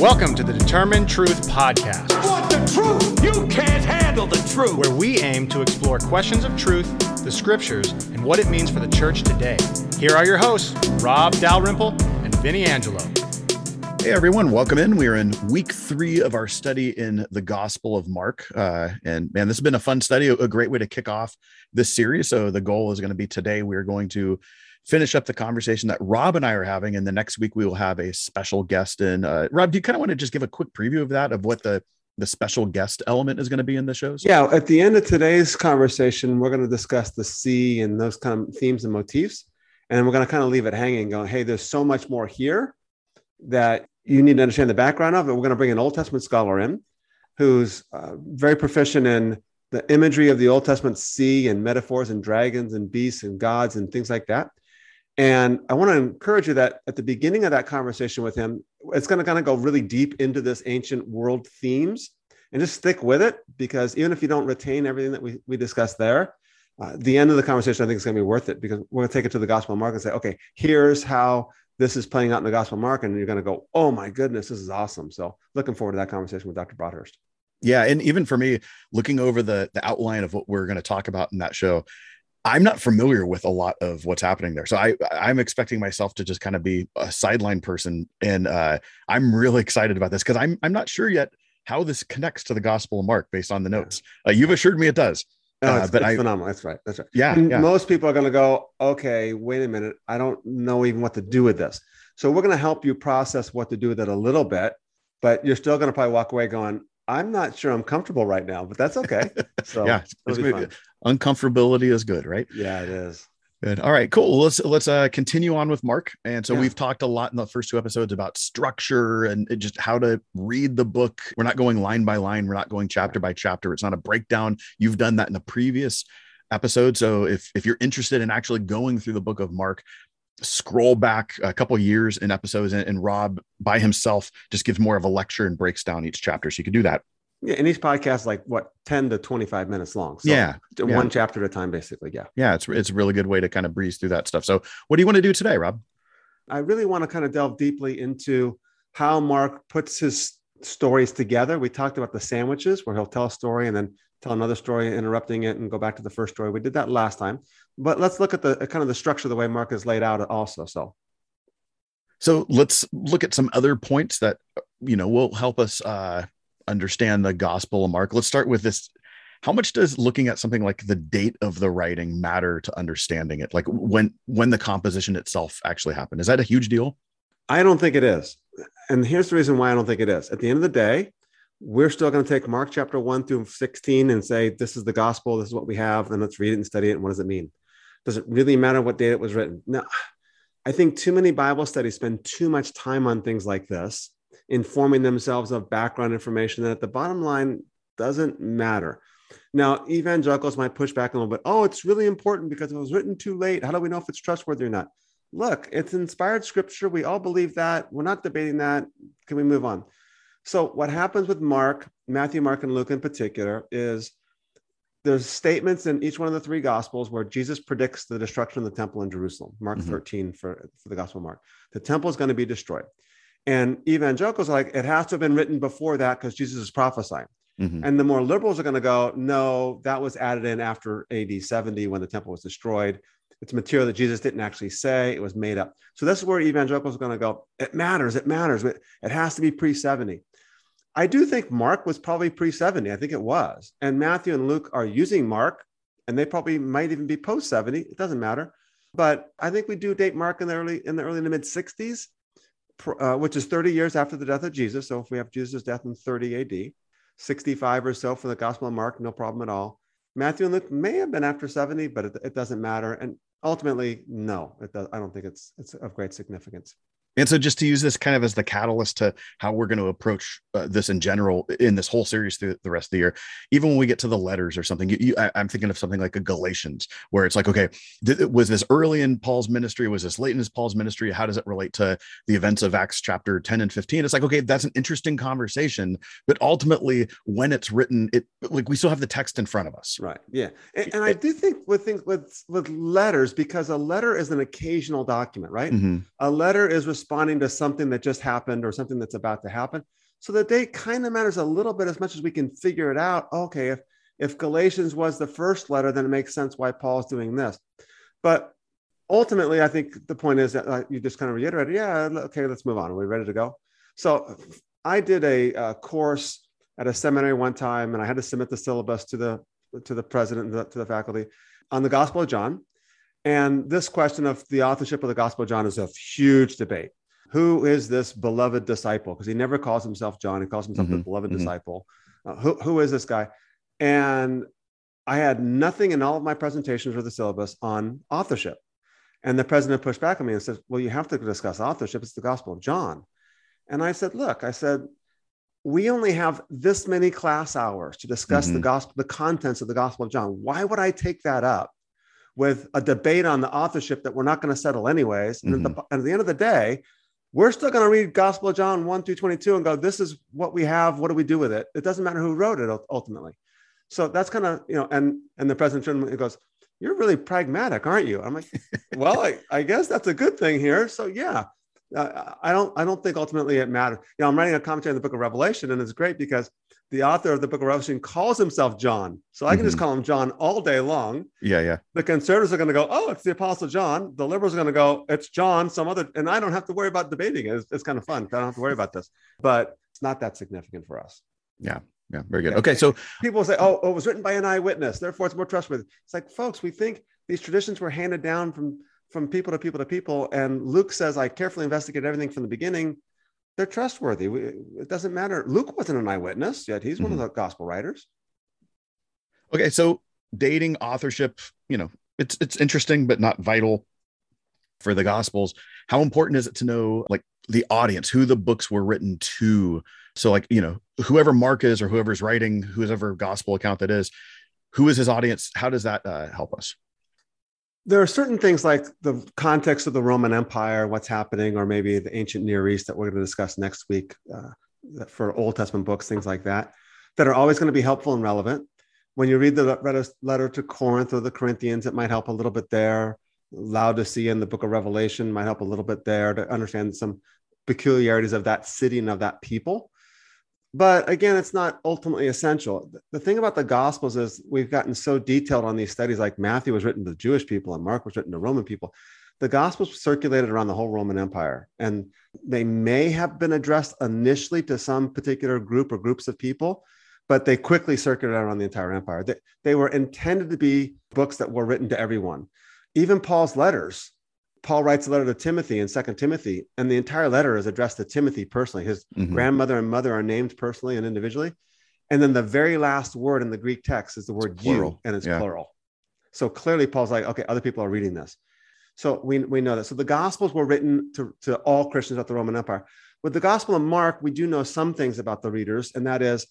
Welcome to the Determine Truth Podcast, Want the truth? You can't handle the truth. where we aim to explore questions of truth, the scriptures, and what it means for the church today. Here are your hosts, Rob Dalrymple and Vinnie Angelo. Hey everyone, welcome in. We are in week three of our study in the Gospel of Mark. Uh, and man, this has been a fun study, a great way to kick off this series. So the goal is going to be today, we're going to finish up the conversation that Rob and I are having. And the next week we will have a special guest in. Uh, Rob, do you kind of want to just give a quick preview of that, of what the the special guest element is going to be in the shows? Yeah, at the end of today's conversation, we're going to discuss the sea and those kind of themes and motifs. And we're going to kind of leave it hanging, going, hey, there's so much more here that you need to understand the background of. And we're going to bring an Old Testament scholar in who's uh, very proficient in the imagery of the Old Testament sea and metaphors and dragons and beasts and gods and things like that. And I want to encourage you that at the beginning of that conversation with him, it's going to kind of go really deep into this ancient world themes and just stick with it because even if you don't retain everything that we, we discussed there, uh, the end of the conversation, I think is going to be worth it because we're going to take it to the Gospel Mark and say, okay, here's how this is playing out in the Gospel Mark. And you're going to go, oh my goodness, this is awesome. So looking forward to that conversation with Dr. Broadhurst. Yeah, and even for me, looking over the the outline of what we're going to talk about in that show, I'm not familiar with a lot of what's happening there. So I I'm expecting myself to just kind of be a sideline person, and uh, I'm really excited about this because I'm I'm not sure yet how this connects to the Gospel of Mark based on the notes. Uh, you've assured me it does. No, Uh, but it's I- phenomenal. That's right. That's right. Yeah, yeah. Most people are going to go, okay, wait a minute. I don't know even what to do with this. So we're going to help you process what to do with it a little bit, but you're still going to probably walk away going, I'm not sure I'm comfortable right now, but that's okay. So yeah, it's fun. uncomfortability is good, right? Yeah, it is. Good. All right, cool. Let's let's uh, continue on with Mark. And so Yeah. we've talked a lot in the first two episodes about structure and just how to read the book. We're not going line by line. We're not going chapter by chapter. It's not a breakdown. You've done that in the previous episode. So if if you're interested in actually going through the book of Mark, scroll back a couple years in episodes, and, and Rob by himself just gives more of a lecture and breaks down each chapter. So you can do that. Yeah, and each podcast is like what 10 to 25 minutes long. So yeah, yeah. one chapter at a time, basically. Yeah. yeah. It's it's a really good way to kind of breeze through that stuff. So what do you want to do today, Rob? I really want to kind of delve deeply into how Mark puts his stories together. We talked about the sandwiches where he'll tell a story and then tell another story, interrupting it and go back to the first story. We did that last time, but let's look at the kind of the structure, the way Mark is laid out also. So So let's look at some other points that you know will help us uh, understand the Gospel of Mark. Let's start with this. How much does looking at something like the date of the writing matter to understanding it? Like when when the composition itself actually happened? Is that a huge deal? I don't think it is. And here's the reason why I don't think it is. At the end of the day, we're still going to take Mark chapter 1 through 16 and say, this is the gospel, this is what we have, and let's read it and study it. And what does it mean? Does it really matter what date it was written? No. I think too many Bible studies spend too much time on things like this, informing themselves of background information that at the bottom line doesn't matter. Now, evangelicals might push back a little bit. Oh, it's really important because it was written too late. How do we know if it's trustworthy or not? Look, it's inspired scripture. We all believe that. We're not debating that. Can we move on? So, what happens with Mark, Matthew, Mark, and Luke in particular is there's statements in each one of the three gospels where Jesus predicts the destruction of the temple in Jerusalem. Mark Mhm. 13 for, for the gospel of Mark. The temple is going to be destroyed. And evangelicals are like, it has to have been written before that because Jesus is prophesying. Mhm. And the more liberals are going to go, no, that was added in after AD 70 when the temple was destroyed. It's material that Jesus didn't actually say, it was made up. So this is where evangelicals are going to go, it matters, it matters. It it has to be pre 70. I do think Mark was probably pre 70. I think it was. And Matthew and Luke are using Mark, and they probably might even be post 70. It doesn't matter. But I think we do date Mark in the early in the early to mid 60s, uh, which is 30 years after the death of Jesus. So if we have Jesus' death in 30 AD, 65 or so for the Gospel of Mark, no problem at all. Matthew and Luke may have been after 70, but it, it doesn't matter. And ultimately, no, does, I don't think it's it's of great significance. And so, just to use this kind of as the catalyst to how we're going to approach uh, this in general in this whole series through the rest of the year, even when we get to the letters or something, you, you, I, I'm thinking of something like a Galatians, where it's like, okay, th- was this early in Paul's ministry? Was this late in his Paul's ministry? How does it relate to the events of Acts chapter 10 and 15? It's like, okay, that's an interesting conversation, but ultimately, when it's written, it like we still have the text in front of us. Right. Yeah. And, and I do think with things with with letters, because a letter is an occasional document, right? Mhm. A letter is responding to something that just happened or something that's about to happen. So the date kind of matters a little bit as much as we can figure it out. Okay, if if Galatians was the first letter, then it makes sense why Paul's doing this. But ultimately, I think the point is that uh, you just kind of reiterated, yeah, okay, let's move on. Are we ready to go? So I did a, a course at a seminary one time, and I had to submit the syllabus to the to the president the, to the faculty on the Gospel of John. And this question of the authorship of the Gospel of John is a huge debate. Who is this beloved disciple? Because he never calls himself John; he calls himself mm-hmm, the beloved mm-hmm. disciple. Uh, who, who is this guy? And I had nothing in all of my presentations or the syllabus on authorship. And the president pushed back on me and said, Well, you have to discuss authorship. It's the Gospel of John. And I said, Look, I said, we only have this many class hours to discuss mm-hmm. the gospel, the contents of the Gospel of John. Why would I take that up with a debate on the authorship that we're not going to settle anyways? Mm-hmm. And, at the, at the end of the day, we're still going to read Gospel of John 1 through 22 and go, this is what we have. What do we do with it? It doesn't matter who wrote it ultimately. So that's kind of, you know, and and the president goes, You're really pragmatic, aren't you? I'm like, Well, I, I guess that's a good thing here. So yeah. Uh, I don't. I don't think ultimately it matters. You know, I'm writing a commentary on the Book of Revelation, and it's great because the author of the Book of Revelation calls himself John, so I can mm-hmm. just call him John all day long. Yeah, yeah. The conservatives are going to go, "Oh, it's the Apostle John." The liberals are going to go, "It's John." Some other, and I don't have to worry about debating it. It's, it's kind of fun. I don't have to worry about this, but it's not that significant for us. Yeah, yeah, very good. Okay, so people say, oh, oh, it was written by an eyewitness, therefore it's more trustworthy. It's like, folks, we think these traditions were handed down from from people to people to people, and Luke says, I carefully investigated everything from the beginning. They're trustworthy. We, it doesn't matter. Luke wasn't an eyewitness yet; he's mm-hmm. one of mm-hmm. the gospel writers. Okay, so dating authorship, you know, it's it's interesting, but not vital for the gospels. How important is it to know, like, the audience, who the books were written to? So, like, you know, whoever Mark is or whoever's writing, whoever gospel account that is, who is his audience? How does that uh, help us? There are certain things like the context of the Roman Empire, what's happening, or maybe the ancient Near East that we're going to discuss next week uh, for Old Testament books, things like that, that are always going to be helpful and relevant. When you read the letter to Corinth or the Corinthians, it might help a little bit there. Laodicea in the book of Revelation might help a little bit there to understand some peculiarities of that city and of that people but again it's not ultimately essential. The thing about the gospels is we've gotten so detailed on these studies like matthew was written to jewish people and mark was written to roman people. The gospels circulated around the whole roman empire and they may have been addressed initially to some particular group or groups of people but they quickly circulated around the entire empire. They, they were intended to be books that were written to everyone. Even paul's letters Paul writes a letter to Timothy in Second Timothy, and the entire letter is addressed to Timothy personally. His mm-hmm. grandmother and mother are named personally and individually. And then the very last word in the Greek text is the word you, and it's yeah. plural. So clearly, Paul's like, okay, other people are reading this. So we, we know that. So the Gospels were written to, to all Christians of the Roman Empire. With the Gospel of Mark, we do know some things about the readers, and that is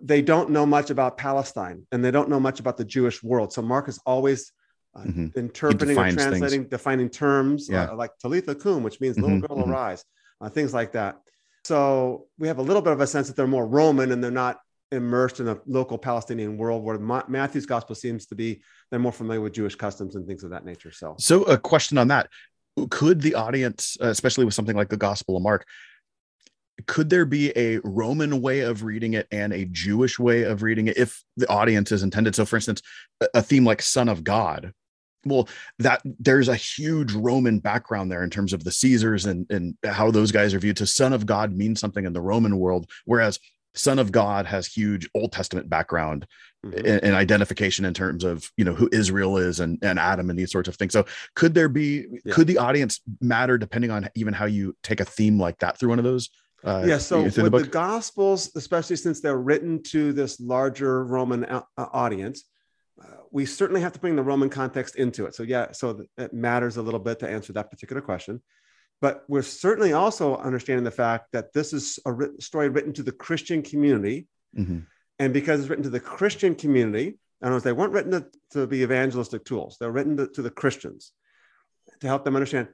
they don't know much about Palestine and they don't know much about the Jewish world. So Mark is always uh, mm-hmm. interpreting or translating, things. defining terms yeah. uh, like Talitha Kum, which means little mm-hmm. girl mm-hmm. arise, uh, things like that. So we have a little bit of a sense that they're more Roman and they're not immersed in a local Palestinian world where Ma- Matthew's gospel seems to be they're more familiar with Jewish customs and things of that nature. So, so a question on that: Could the audience, uh, especially with something like the Gospel of Mark, could there be a Roman way of reading it and a Jewish way of reading it if the audience is intended? So, for instance, a theme like Son of God well that there's a huge roman background there in terms of the caesars and and how those guys are viewed to son of god means something in the roman world whereas son of god has huge old testament background mm-hmm. and, and, identification in terms of you know who israel is and, and adam and these sorts of things so could there be yeah. could the audience matter depending on even how you take a theme like that through one of those uh, yeah so with the, the, gospels especially since they're written to this larger roman uh, audience we certainly have to bring the Roman context into it. So yeah, so it matters a little bit to answer that particular question. But we're certainly also understanding the fact that this is a story written to the Christian community. Mm-hmm. And because it's written to the Christian community, in other words, they weren't written to, to be evangelistic tools. They're written to, to the Christians to help them understand.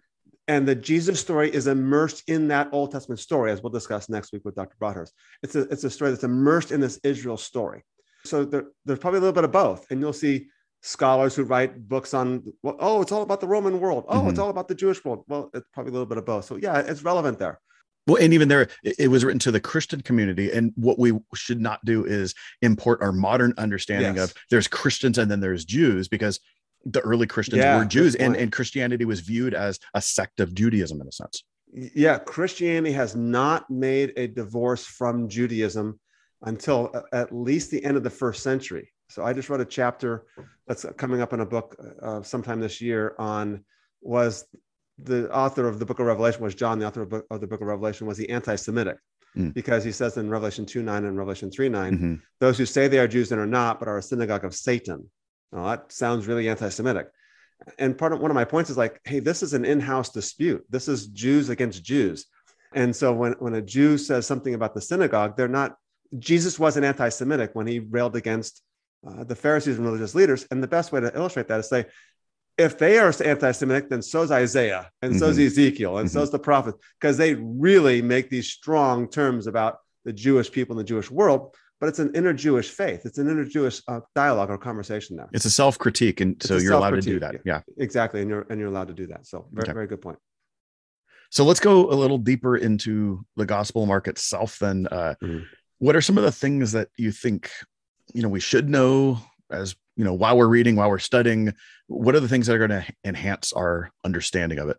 And the Jesus story is immersed in that Old Testament story, as we'll discuss next week with Dr. Broadhurst. It's a, it's a story that's immersed in this Israel story. So there, there's probably a little bit of both. And you'll see scholars who write books on, well, oh, it's all about the Roman world. Oh, Mhm. it's all about the Jewish world. Well, it's probably a little bit of both. So yeah, it's relevant there. Well, and even there, it it was written to the Christian community. And what we should not do is import our modern understanding Yes. of there's Christians and then there's Jews because the early Christians Yeah, were Jews and, and Christianity was viewed as a sect of Judaism in a sense. Yeah, Christianity has not made a divorce from Judaism until at least the end of the first century. So I just wrote a chapter that's coming up in a book uh, sometime this year on was the author of the book of Revelation was John, the author of, book, of the book of Revelation was he anti-Semitic Mm. because he says in Revelation 2 9 and Revelation 3 9, Mhm. those who say they are Jews and are not, but are a synagogue of Satan. Now, that sounds really anti-Semitic. And part of one of my points is like, hey, this is an in-house dispute. This is Jews against Jews. And so when, when a Jew says something about the synagogue, they're not, Jesus wasn't anti-Semitic when he railed against uh, the Pharisees and religious leaders. And the best way to illustrate that is say, if they are anti-Semitic, then so's Isaiah and so's Ezekiel and so's the prophet, because they really make these strong terms about the Jewish people and the Jewish world. But it's an inner Jewish faith. It's an inner Jewish uh, dialogue or conversation there. It's a self critique. And so you're allowed to do that. Yeah. Exactly, and you're and you're allowed to do that. So very Okay. very good point. So let's go a little deeper into the gospel mark itself. Then, uh, Mhm. What are some of the things that you think you know we should know as you know while we're reading, while we're studying? What are the things that are going to enhance our understanding of it?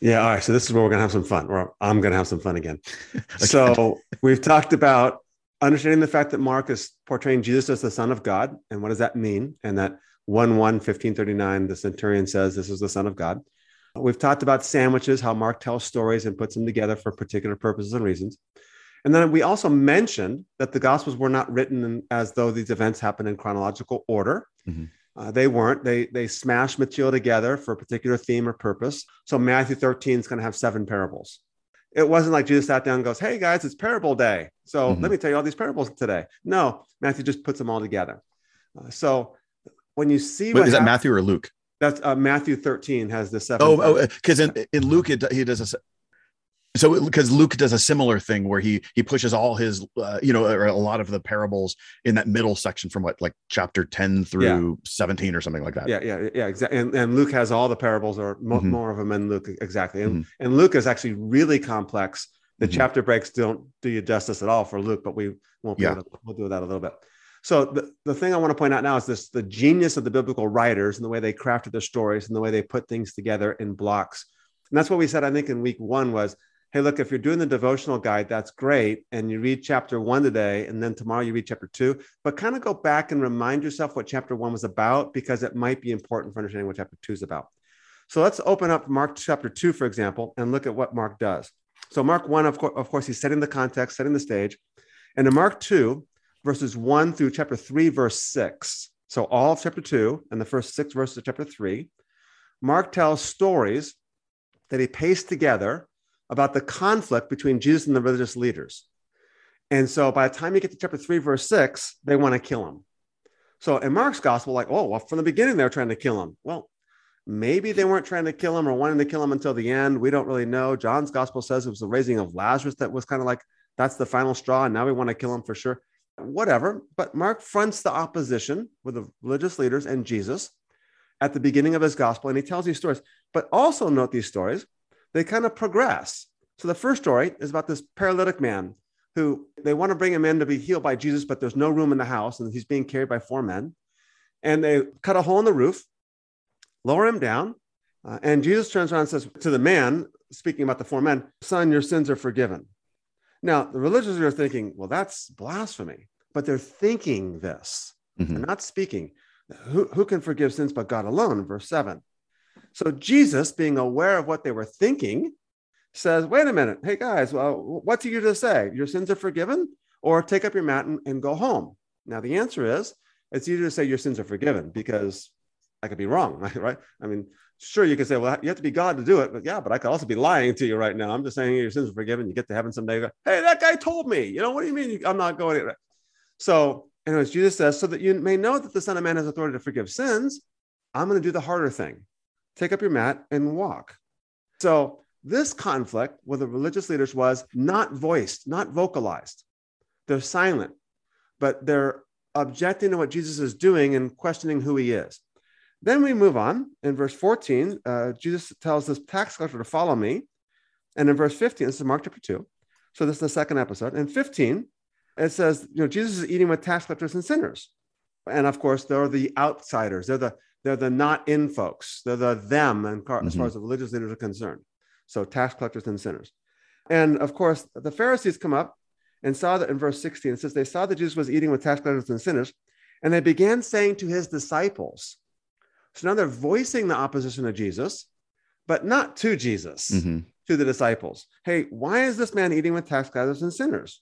Yeah. All right. So this is where we're gonna have some fun, or I'm gonna have some fun again. So we've talked about understanding the fact that Mark is portraying Jesus as the Son of God, and what does that mean? And that 1 1 1539, the centurion says this is the Son of God. We've talked about sandwiches, how Mark tells stories and puts them together for particular purposes and reasons. And then we also mentioned that the Gospels were not written in, as though these events happened in chronological order. Mhm. Uh, they weren't. They they smashed material together for a particular theme or purpose. So Matthew 13 is going to have seven parables. It wasn't like Jesus sat down and goes, "Hey guys, it's parable day. So Mhm. let me tell you all these parables today." No, Matthew just puts them all together. Uh, so when you see Wait, what is that Matthew or Luke? that's uh, Matthew 13 has the seven. Oh, oh, because in, in Luke it, he does a so because Luke does a similar thing where he he pushes all his uh, you know a lot of the parables in that middle section from what like chapter ten through seventeen or something like that. yeah, yeah, yeah, exactly. And, and Luke has all the parables, or mo- Mhm. more of them in Luke, exactly. And, Mhm. and Luke is actually really complex. The Mhm. chapter breaks don't do you justice at all for Luke, but we won't be Yeah. able to, we'll do that a little bit. So the, the thing I want to point out now is this the genius of the biblical writers and the way they crafted their stories and the way they put things together in blocks. And that's what we said, I think, in week one was, hey, look, if you're doing the devotional guide, that's great. And you read chapter one today, and then tomorrow you read chapter two, but kind of go back and remind yourself what chapter one was about because it might be important for understanding what chapter two is about. So let's open up Mark chapter two, for example, and look at what Mark does. So Mark one, of, course, of course, he's setting the context, setting the stage. And in Mark two, verses one through chapter three, verse six. So all of chapter two and the first six verses of chapter three, Mark tells stories that he pastes together about the conflict between Jesus and the religious leaders. And so by the time you get to chapter three, verse six, they want to kill him. So in Mark's gospel, like, oh, well, from the beginning, they were trying to kill him. Well, maybe they weren't trying to kill him or wanting to kill him until the end. We don't really know. John's gospel says it was the raising of Lazarus that was kind of like, that's the final straw. And now we want to kill him for sure. Whatever. But Mark fronts the opposition with the religious leaders and Jesus at the beginning of his gospel. And he tells these stories. But also note these stories, they kind of progress. So the first story is about this paralytic man who they want to bring him in to be healed by Jesus, but there's no room in the house and he's being carried by four men. And they cut a hole in the roof, lower him down. uh, and Jesus turns around and says to the man, speaking about the four men, Son, your sins are forgiven. Now, the religious are thinking, well, that's blasphemy, but they're thinking this. Mhm. They're not speaking. Who, who can forgive sins but God alone? Verse seven. So Jesus, being aware of what they were thinking, says, wait a minute. Hey, guys, well, what's he to say? Your sins are forgiven? Or take up your mat and, and go home. Now, the answer is it's easier to say your sins are forgiven because I could be wrong, right? I mean, sure, you could say, well, you have to be God to do it. But yeah, but I could also be lying to you right now. I'm just saying your sins are forgiven. You get to heaven someday. Go, hey, that guy told me. You know, what do you mean I'm not going? So, anyways, Jesus says, so that you may know that the Son of Man has authority to forgive sins, I'm going to do the harder thing take up your mat and walk. So, this conflict with the religious leaders was not voiced, not vocalized. They're silent, but they're objecting to what Jesus is doing and questioning who he is. Then we move on. In verse 14, uh, Jesus tells this tax collector to follow me. And in verse 15, this is Mark chapter 2. So this is the second episode. In 15, it says, you know, Jesus is eating with tax collectors and sinners. And of course, they're the outsiders. They're the they're the not in folks. They're the them and mm-hmm. as far as the religious leaders are concerned. So tax collectors and sinners. And of course, the Pharisees come up and saw that in verse 16, it says they saw that Jesus was eating with tax collectors and sinners, and they began saying to his disciples. So now they're voicing the opposition to Jesus, but not to Jesus, mm-hmm. to the disciples. Hey, why is this man eating with tax collectors and sinners?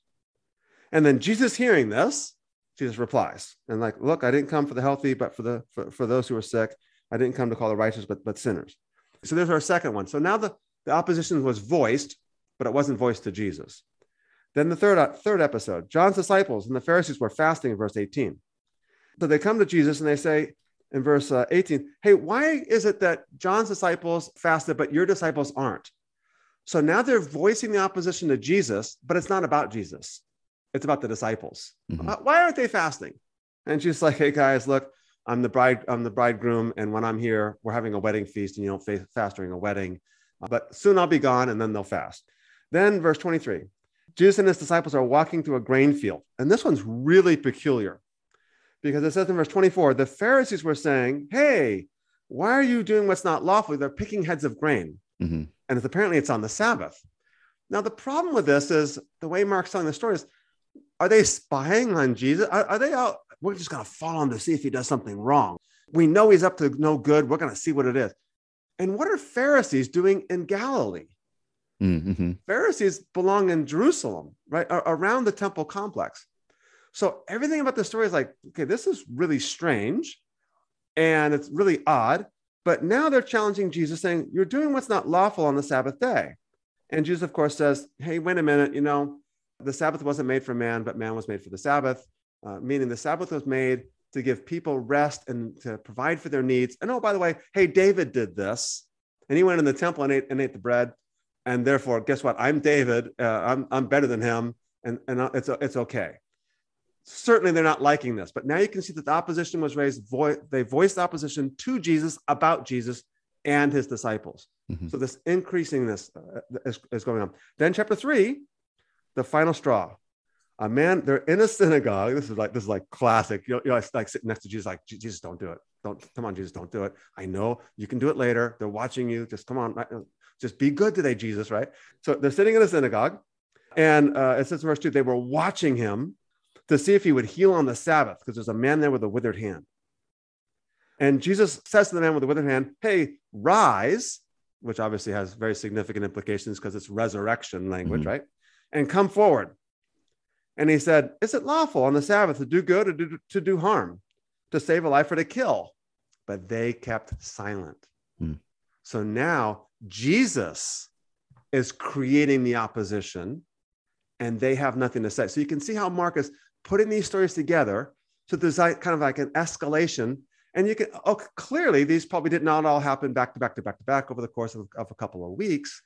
And then Jesus hearing this, Jesus replies, and like, look, I didn't come for the healthy, but for the for, for those who are sick. I didn't come to call the righteous, but but sinners. So there's our second one. So now the, the opposition was voiced, but it wasn't voiced to Jesus. Then the third, third episode, John's disciples and the Pharisees were fasting in verse 18. So they come to Jesus and they say in verse uh, 18, Hey, why is it that John's disciples fasted, but your disciples aren't? So now they're voicing the opposition to Jesus, but it's not about Jesus. It's about the disciples. Mm-hmm. Uh, why aren't they fasting? And she's like, Hey guys, look, I'm the bride, I'm the bridegroom, and when I'm here, we're having a wedding feast, and you don't fast during a wedding. Uh, but soon I'll be gone, and then they'll fast. Then verse 23, Jesus and his disciples are walking through a grain field, and this one's really peculiar because it says in verse 24, the Pharisees were saying, Hey, why are you doing what's not lawful? They're picking heads of grain. Mm-hmm. And it's, apparently it's on the Sabbath. Now, the problem with this is the way Mark's telling the story is are they spying on Jesus? Are, are they out? We're just going to follow him to see if he does something wrong. We know he's up to no good. We're going to see what it is. And what are Pharisees doing in Galilee? Mm-hmm. Pharisees belong in Jerusalem, right? Around the temple complex. So everything about the story is like, okay, this is really strange and it's really odd. But now they're challenging Jesus, saying, You're doing what's not lawful on the Sabbath day. And Jesus, of course, says, Hey, wait a minute, you know, the Sabbath wasn't made for man, but man was made for the Sabbath, uh, meaning the Sabbath was made to give people rest and to provide for their needs. And oh, by the way, hey, David did this. And he went in the temple and ate, and ate the bread. And therefore, guess what? I'm David. Uh, I'm, I'm better than him. And, and it's, it's okay certainly they're not liking this. But now you can see that the opposition was raised. Vo- they voiced opposition to Jesus about Jesus and his disciples. Mm-hmm. So this increasing this uh, is, is, going on. Then chapter three, the final straw. A man, they're in a synagogue. This is like this is like classic. You know, you know like sitting next to Jesus, like Jesus, don't do it. Don't come on, Jesus, don't do it. I know you can do it later. They're watching you. Just come on, just be good today, Jesus. Right. So they're sitting in a synagogue, and uh, it says in verse two, they were watching him to see if he would heal on the Sabbath because there's a man there with a withered hand. And Jesus says to the man with the withered hand, Hey, rise, which obviously has very significant implications because it's resurrection language, mm-hmm. right? And come forward. And he said, Is it lawful on the Sabbath to do good or to, to do harm, to save a life or to kill? But they kept silent. Mm. So now Jesus is creating the opposition and they have nothing to say. So you can see how Mark is putting these stories together. So there's like, kind of like an escalation. And you can, oh, clearly these probably did not all happen back to back to back to back over the course of, of a couple of weeks,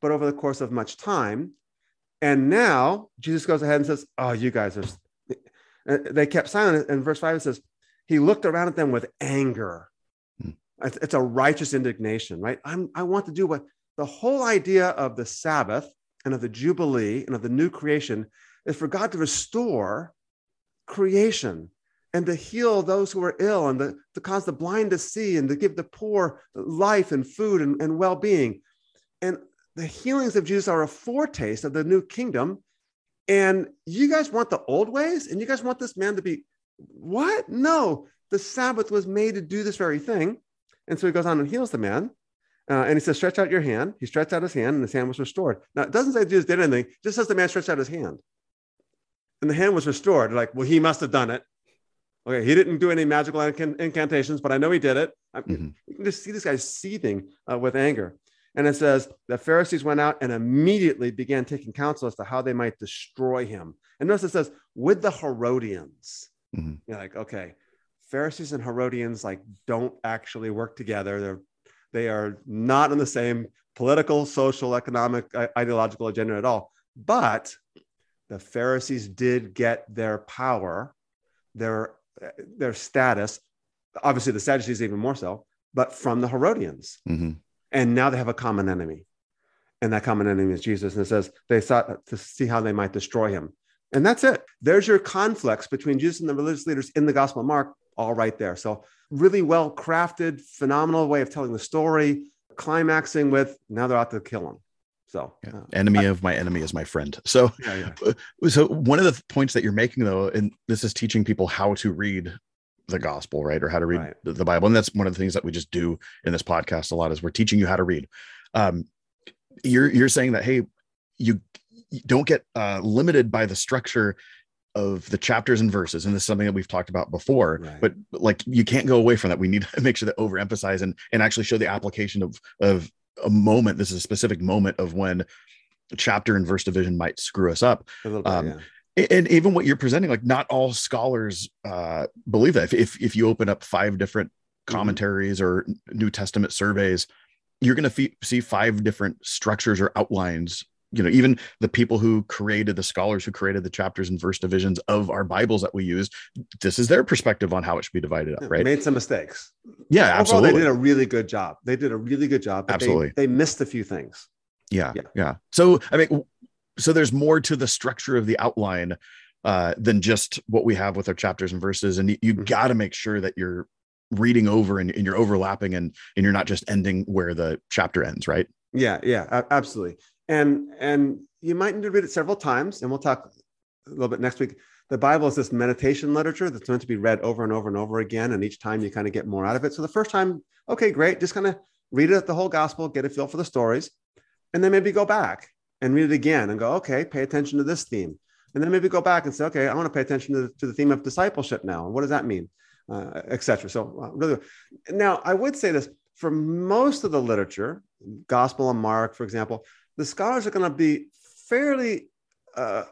but over the course of much time. And now Jesus goes ahead and says, Oh, you guys are, they kept silent. And verse five, it says, He looked around at them with anger. Hmm. It's a righteous indignation, right? I'm, I want to do what the whole idea of the Sabbath and of the Jubilee and of the new creation is for God to restore creation and to heal those who are ill and to, to cause the blind to see and to give the poor life and food and, and well being. And the healings of Jesus are a foretaste of the new kingdom. And you guys want the old ways? And you guys want this man to be what? No, the Sabbath was made to do this very thing. And so he goes on and heals the man. Uh, and he says, Stretch out your hand. He stretched out his hand, and his hand was restored. Now, it doesn't say Jesus did anything, it just says the man stretched out his hand and the hand was restored. Like, well, he must have done it. Okay, he didn't do any magical incantations, but I know he did it. Mm-hmm. You can just see this guy seething uh, with anger. And it says the Pharisees went out and immediately began taking counsel as to how they might destroy him. And notice it says, with the Herodians. Mm-hmm. You're like, okay, Pharisees and Herodians like don't actually work together. They're they are not on the same political, social, economic, ideological agenda at all. But the Pharisees did get their power, their, their status obviously the Sadducees even more so, but from the Herodians. Mhm. And now they have a common enemy. And that common enemy is Jesus. And it says they sought to see how they might destroy him. And that's it. There's your conflicts between Jesus and the religious leaders in the Gospel of Mark, all right there. So, really well crafted, phenomenal way of telling the story, climaxing with now they're out to kill him. So, Yeah. uh, enemy of my enemy is my friend so yeah, yeah. so one of the points that you're making though and this is teaching people how to read the gospel right or how to read Right. the, bible and that's one of the things that we just do in this podcast a lot is we're teaching you how to read um you're you're saying that hey you, you don't get uh limited by the structure of the chapters and verses and this is something that we've talked about before Right. but like you can't go away from that we need to make sure to overemphasize and and actually show the application of of a moment this is a specific moment of when chapter and verse division might screw us up A little bit, Um, yeah. And even what you're presenting like not all scholars uh believe that if if, if you open up five different Mm-hmm. commentaries or new testament surveys you're going to see five different structures or outlines you know even the people who created the scholars who created the chapters and verse divisions of our bibles that we use this is their perspective on how it should be divided up right Made some mistakes. yeah Overall, absolutely they did a really good job. They did a really good job. but they- Absolutely. They, missed a few things. yeah, Yeah. yeah so i mean so there's more to the structure of the outline uh than just what we have with our chapters and verses and you, you Mhm. got to make sure that you're reading over and, and you're overlapping and and you're not just ending where the chapter ends right Yeah, yeah, absolutely. And and you might need to read it several times, and we'll talk a little bit next week. The Bible is this meditation literature that's meant to be read over and over and over again, and each time you kind of get more out of it. So the first time, okay, great, just kind of read it the whole gospel, get a feel for the stories, and then maybe go back and read it again and go, okay, pay attention to this theme, and then maybe go back and say, okay, I want to pay attention to the, to the theme of discipleship now. What does that mean, uh, etc. So uh, really, now I would say this for most of the literature, Gospel of Mark, for example, the scholars are going to be fairly uh,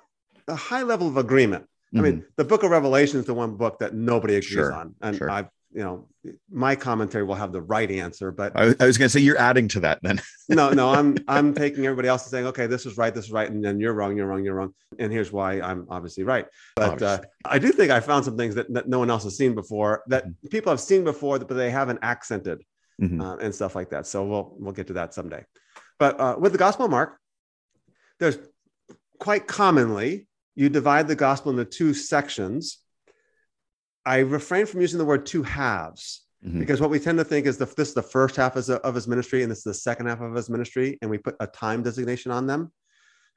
a high level of agreement. I mean, the Book of Revelation is the one book that nobody agrees Sure, on, and sure. I've you know my commentary will have the right answer, but I, I was going to say you're adding to that then no, no, I'm I'm taking everybody else and saying, okay, this is right, this is right, and then you're wrong, you're wrong, you're wrong, and here's why I'm obviously right. But uh, I do think I found some things that, that no one else has seen before that people have seen before, but they haven't accented Mhm. uh, and stuff like that. So we'll we'll get to that someday. But uh, with the Gospel of Mark, there's quite commonly you divide the gospel into two sections. I refrain from using the word two halves Mhm. because what we tend to think is the, this is the first half of, of his ministry and this is the second half of his ministry, and we put a time designation on them.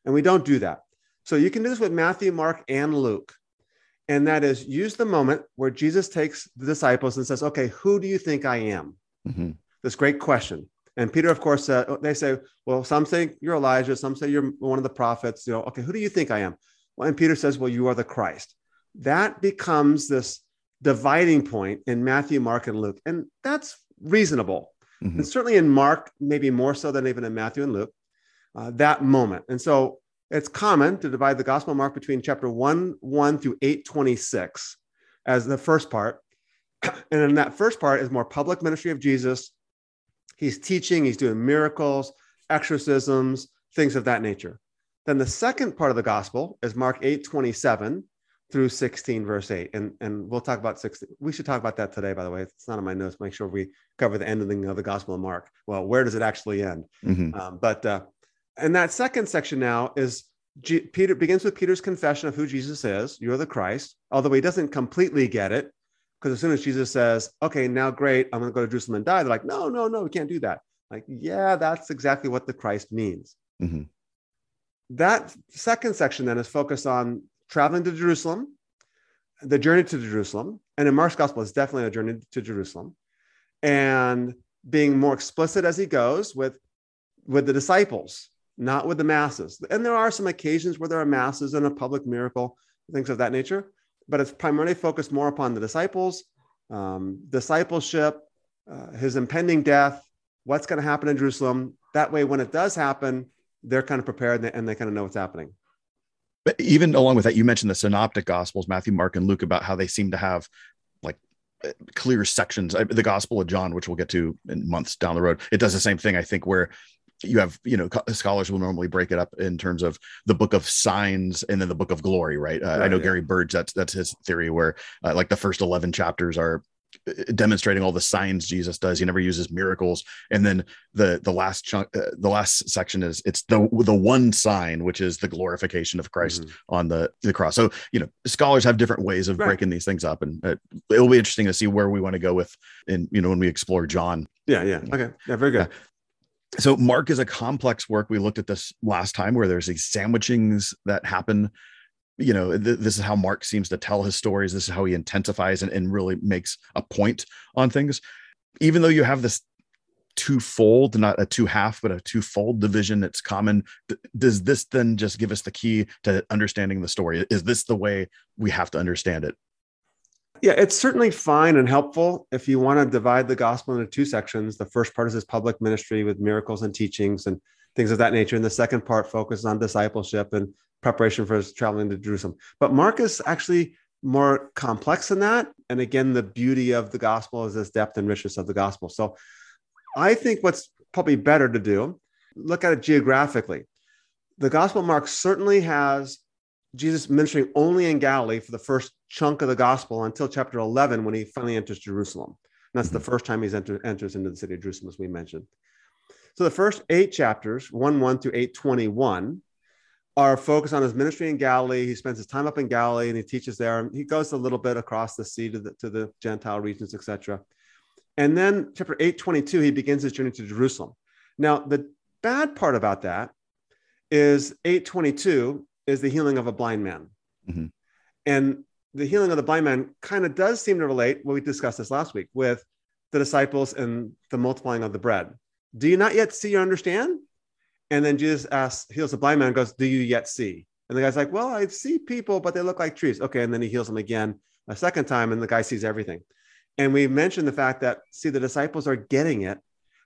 And we don't do that. So you can do this with Matthew, Mark, and Luke. And that is use the moment where Jesus takes the disciples and says, Okay, who do you think I am? Mhm. This great question. And Peter, of course, uh, they say, Well, some say you're Elijah, some say you're one of the prophets. You know, okay, who do you think I am? Well, and Peter says, Well, you are the Christ. That becomes this dividing point in Matthew, Mark, and Luke. And that's reasonable. Mhm. And certainly in Mark, maybe more so than even in Matthew and Luke, uh, that moment. And so it's common to divide the Gospel of Mark between chapter 1 1 through 826 as the first part. And in that first part is more public ministry of Jesus. He's teaching, he's doing miracles, exorcisms, things of that nature. Then the second part of the gospel is Mark 8 27 through 16, verse 8. And, and we'll talk about 16. We should talk about that today, by the way. It's not on my notes. Make sure we cover the ending of the gospel of Mark. Well, where does it actually end? Mhm. Um, but uh, and that second section now is G- Peter begins with Peter's confession of who Jesus is. You're the Christ, although he doesn't completely get it because as soon as Jesus says, "Okay, now great, I'm going to go to Jerusalem and die," they're like, "No, no, no, we can't do that." Like, yeah, that's exactly what the Christ means. Mhm. That second section then is focused on traveling to Jerusalem, the journey to Jerusalem, and in Mark's gospel, it's definitely a journey to Jerusalem, and being more explicit as he goes with with the disciples, not with the masses. And there are some occasions where there are masses and a public miracle, things of that nature, but it's primarily focused more upon the disciples, um, discipleship, uh, his impending death, what's going to happen in Jerusalem. That way, when it does happen, they're kind of prepared and they, and they kind of know what's happening. But even along with that, you mentioned the synoptic gospels, Matthew, Mark, and Luke, about how they seem to have like uh, clear sections. The Gospel of John, which we'll get to in months down the road, it does the same thing. I think where you have, you know, scholars will normally break it up in terms of the book of signs and then the book of glory, right? Uh, I know yeah. Gary Burge, that's that's his theory, where uh, like the first eleven chapters are demonstrating all the signs Jesus does. He never uses miracles. And then the the last chunk, uh, the last section is it's the the one sign, which is the glorification of Christ mm-hmm. on the the cross. So you know, scholars have different ways of right. breaking these things up, and uh, it'll be interesting to see where we want to go with, and you know, when we explore John. Yeah, yeah, okay, yeah, very good. so Mark is a complex work. We looked at this last time, where there's these sandwichings that happen you know th- this is how mark seems to tell his stories this is how he intensifies and, and really makes a point on things. Even though you have this two-fold not a two-half but a two-fold division that's common th- does this then just give us the key to understanding the story? Is this the way we have to understand it? Yeah it's certainly fine and helpful if you want to divide the gospel into two sections. The first part is his public ministry with miracles and teachings and things of that nature and the second part focuses on discipleship and preparation for his traveling to Jerusalem. But Mark is actually more complex than that. And again, the beauty of the gospel is this depth and richness of the gospel. So I think what's probably better to do, look at it geographically. The gospel Mark certainly has Jesus ministering only in Galilee for the first chunk of the gospel until chapter 11 when he finally enters Jerusalem. And that's the mm-hmm. first time he's enter, enters into the city of Jerusalem, as we mentioned. So the first eight chapters, 1 1 through 8 21, are focused on his ministry in Galilee. He spends his time up in Galilee and he teaches there. He goes a little bit across the sea to the, to the Gentile regions, etc. And then chapter 822, he begins his journey to Jerusalem. Now, the bad part about that is 822 is the healing of a blind man. Mm-hmm. And the healing of the blind man kind of does seem to relate, what we discussed this last week, with the disciples and the multiplying of the bread. Do you not yet see or understand? And then Jesus asks, heals the blind man, goes, Do you yet see? And the guy's like, Well, I see people, but they look like trees. Okay. And then he heals him again a second time, and the guy sees everything. And we mentioned the fact that, see, the disciples are getting it,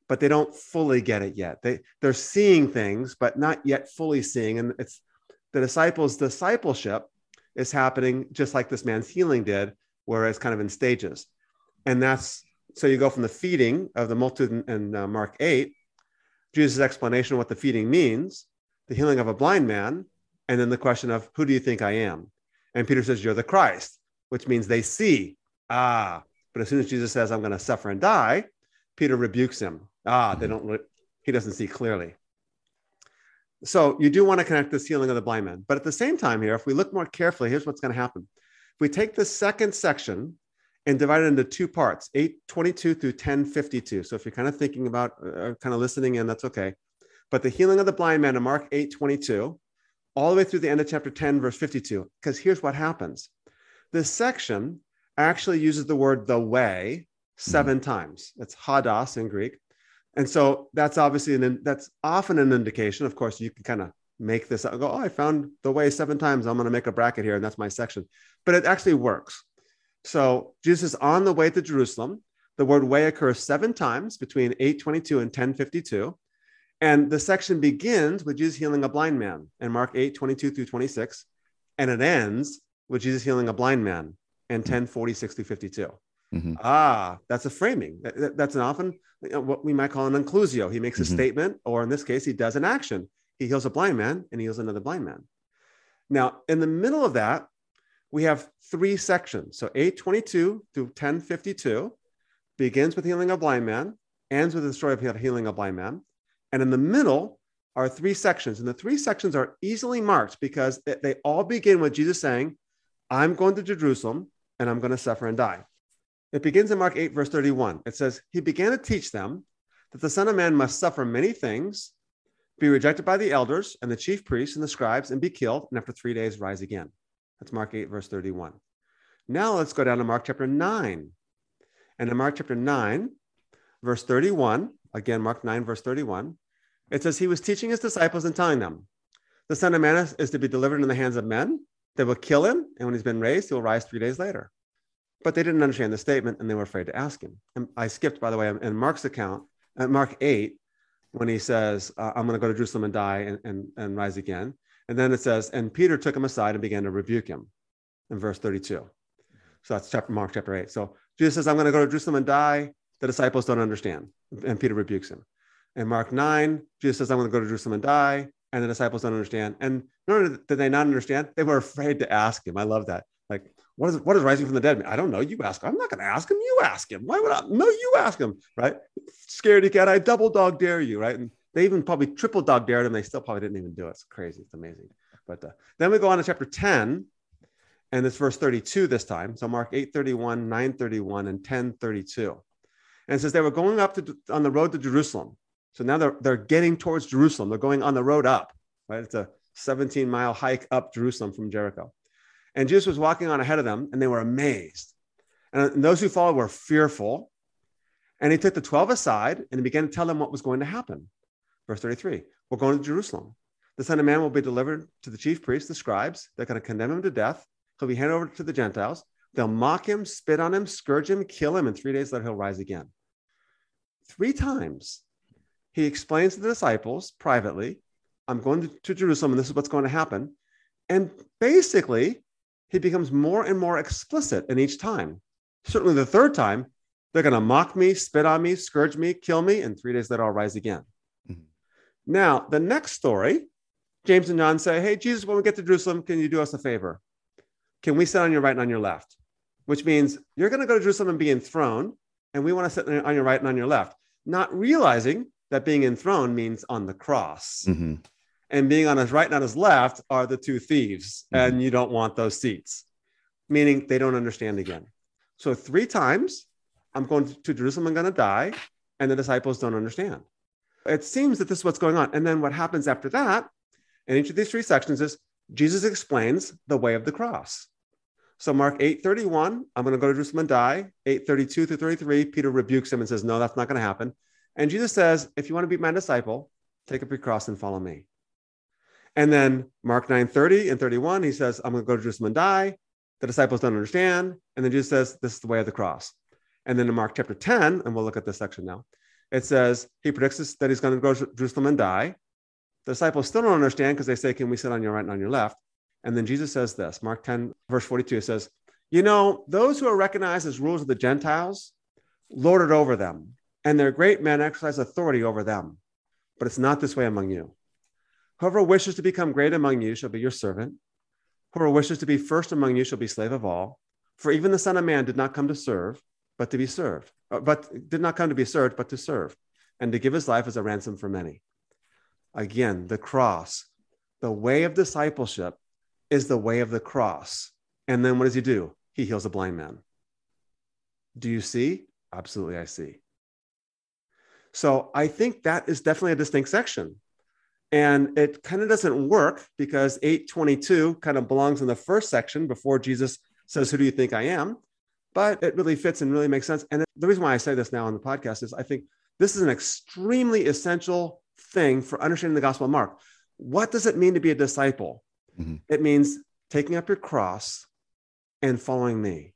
but they don't fully get it yet. They, they're seeing things, but not yet fully seeing. And it's the disciples' discipleship is happening just like this man's healing did, where it's kind of in stages. And that's so you go from the feeding of the multitude in, uh, Mark 8 Jesus' explanation of what the feeding means, the healing of a blind man, and then the question of, Who do you think I am? And Peter says, You're the Christ, which means they see. Ah, but as soon as Jesus says, I'm going to suffer and die, Peter rebukes him. Ah, they don't, he doesn't see clearly. So you do want to connect this healing of the blind man. But at the same time, here, if we look more carefully, here's what's going to happen. If we take the second section and divide it into two parts 822 through 1052 so if you're kind of thinking about uh, kind of listening in that's okay. But the healing of the blind man in mark 822 all the way through the end of chapter 10 verse 52 because here's what happens. This section actually uses the word the way 7 mm-hmm. times. It's hodos in greek. And so that's obviously an that's often an indication. Of course you can kind of make this go oh i found the way seven times. I'm going to make a bracket here and that's my section. But it actually works so Jesus is on the way to Jerusalem. The word way occurs seven times between 822 and 1052. And the section begins with Jesus healing a blind man in Mark 8, 22 through 26. And it ends with Jesus healing a blind man in 1046 through 52. Mm-hmm. Ah, that's a framing. That's an often you know, what we might call an inclusio. He makes a mm-hmm. statement, or in this case, he does an action. He heals a blind man and he heals another blind man. Now, in the middle of that, we have three sections. So 822 through 1052 begins with healing a blind man, ends with the story of healing a blind man. And in the middle are three sections. And the three sections are easily marked because they all begin with Jesus saying, I'm going to Jerusalem and I'm going to suffer and die. It begins in Mark 8, verse 31. It says, He began to teach them that the Son of Man must suffer many things, be rejected by the elders and the chief priests and the scribes, and be killed, and after three days rise again. That's Mark 8, verse 31. Now let's go down to Mark chapter 9. And in Mark chapter 9, verse 31, again, Mark 9, verse 31, it says, He was teaching his disciples and telling them, The Son of Man is to be delivered in the hands of men. They will kill him. And when he's been raised, he will rise three days later. But they didn't understand the statement and they were afraid to ask him. And I skipped, by the way, in Mark's account, at Mark 8, when he says, uh, I'm going to go to Jerusalem and die and, and, and rise again. And then it says, and Peter took him aside and began to rebuke him in verse 32. So that's chapter Mark chapter 8. So Jesus says, I'm going to go to Jerusalem and die. The disciples don't understand. And Peter rebukes him. In Mark 9, Jesus says, I'm going to go to Jerusalem and die. And the disciples don't understand. And not only did they not understand, they were afraid to ask him. I love that. Like, what is what is rising from the dead? mean? I don't know. You ask. I'm not going to ask him. You ask him. Why would I? No, you ask him. Right? Scaredy cat. I double dog dare you. Right? And they even probably triple dog dared him. They still probably didn't even do it. It's crazy. It's amazing. But uh, then we go on to chapter 10, and it's verse 32 this time. So Mark 8 31, 9 31, and 10 32. And it says they were going up to, on the road to Jerusalem. So now they're, they're getting towards Jerusalem. They're going on the road up, right? It's a 17 mile hike up Jerusalem from Jericho. And Jesus was walking on ahead of them, and they were amazed. And those who followed were fearful. And he took the 12 aside and he began to tell them what was going to happen. Verse 33 We're going to Jerusalem. The Son of Man will be delivered to the chief priests, the scribes. They're going to condemn him to death. He'll be handed over to the Gentiles. They'll mock him, spit on him, scourge him, kill him, and three days later he'll rise again. Three times he explains to the disciples privately, I'm going to, to Jerusalem and this is what's going to happen. And basically, he becomes more and more explicit in each time. Certainly, the third time, they're going to mock me, spit on me, scourge me, kill me, and three days later, I'll rise again. Now, the next story, James and John say, Hey, Jesus, when we get to Jerusalem, can you do us a favor? Can we sit on your right and on your left? Which means you're going to go to Jerusalem and be enthroned, and we want to sit on your right and on your left, not realizing that being enthroned means on the cross. Mm-hmm and being on his right and on his left are the two thieves, mm-hmm. and you don't want those seats, meaning they don't understand again. So, three times I'm going to Jerusalem, I'm going to die, and the disciples don't understand. It seems that this is what's going on. And then what happens after that in each of these three sections is Jesus explains the way of the cross. So Mark 8 31, I'm going to go to Jerusalem and die. 8 32 through 33, Peter rebukes him and says, No, that's not going to happen. And Jesus says, If you want to be my disciple, take up your cross and follow me. And then Mark 9 30 and 31, he says, I'm going to go to Jerusalem and die. The disciples don't understand. And then Jesus says, This is the way of the cross. And then in Mark chapter 10, and we'll look at this section now, it says he predicts that he's going to go to Jerusalem and die. The disciples still don't understand because they say, Can we sit on your right and on your left? And then Jesus says this Mark 10, verse 42, it says, You know, those who are recognized as rulers of the Gentiles lord it over them, and their great men exercise authority over them. But it's not this way among you. Whoever wishes to become great among you shall be your servant. Whoever wishes to be first among you shall be slave of all. For even the Son of Man did not come to serve, but to be served, Uh, but did not come to be served, but to serve, and to give his life as a ransom for many. Again, the cross, the way of discipleship is the way of the cross. And then what does he do? He heals a blind man. Do you see? Absolutely, I see. So I think that is definitely a distinct section. And it kind of doesn't work because 822 kind of belongs in the first section before Jesus says, Who do you think I am? But it really fits and really makes sense. And the reason why I say this now on the podcast is I think this is an extremely essential thing for understanding the Gospel of Mark. What does it mean to be a disciple? Mm-hmm. It means taking up your cross and following me.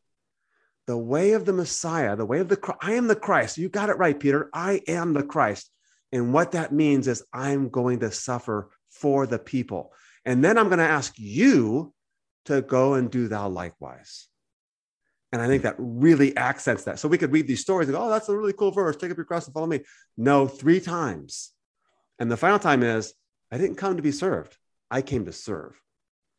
The way of the Messiah, the way of the I am the Christ. You got it right, Peter. I am the Christ. And what that means is I'm going to suffer for the people. And then I'm going to ask you to go and do thou likewise. And I think that really accents that. So we could read these stories and go, oh, that's a really cool verse. Take up your cross and follow me. No, three times. And the final time is, I didn't come to be served. I came to serve.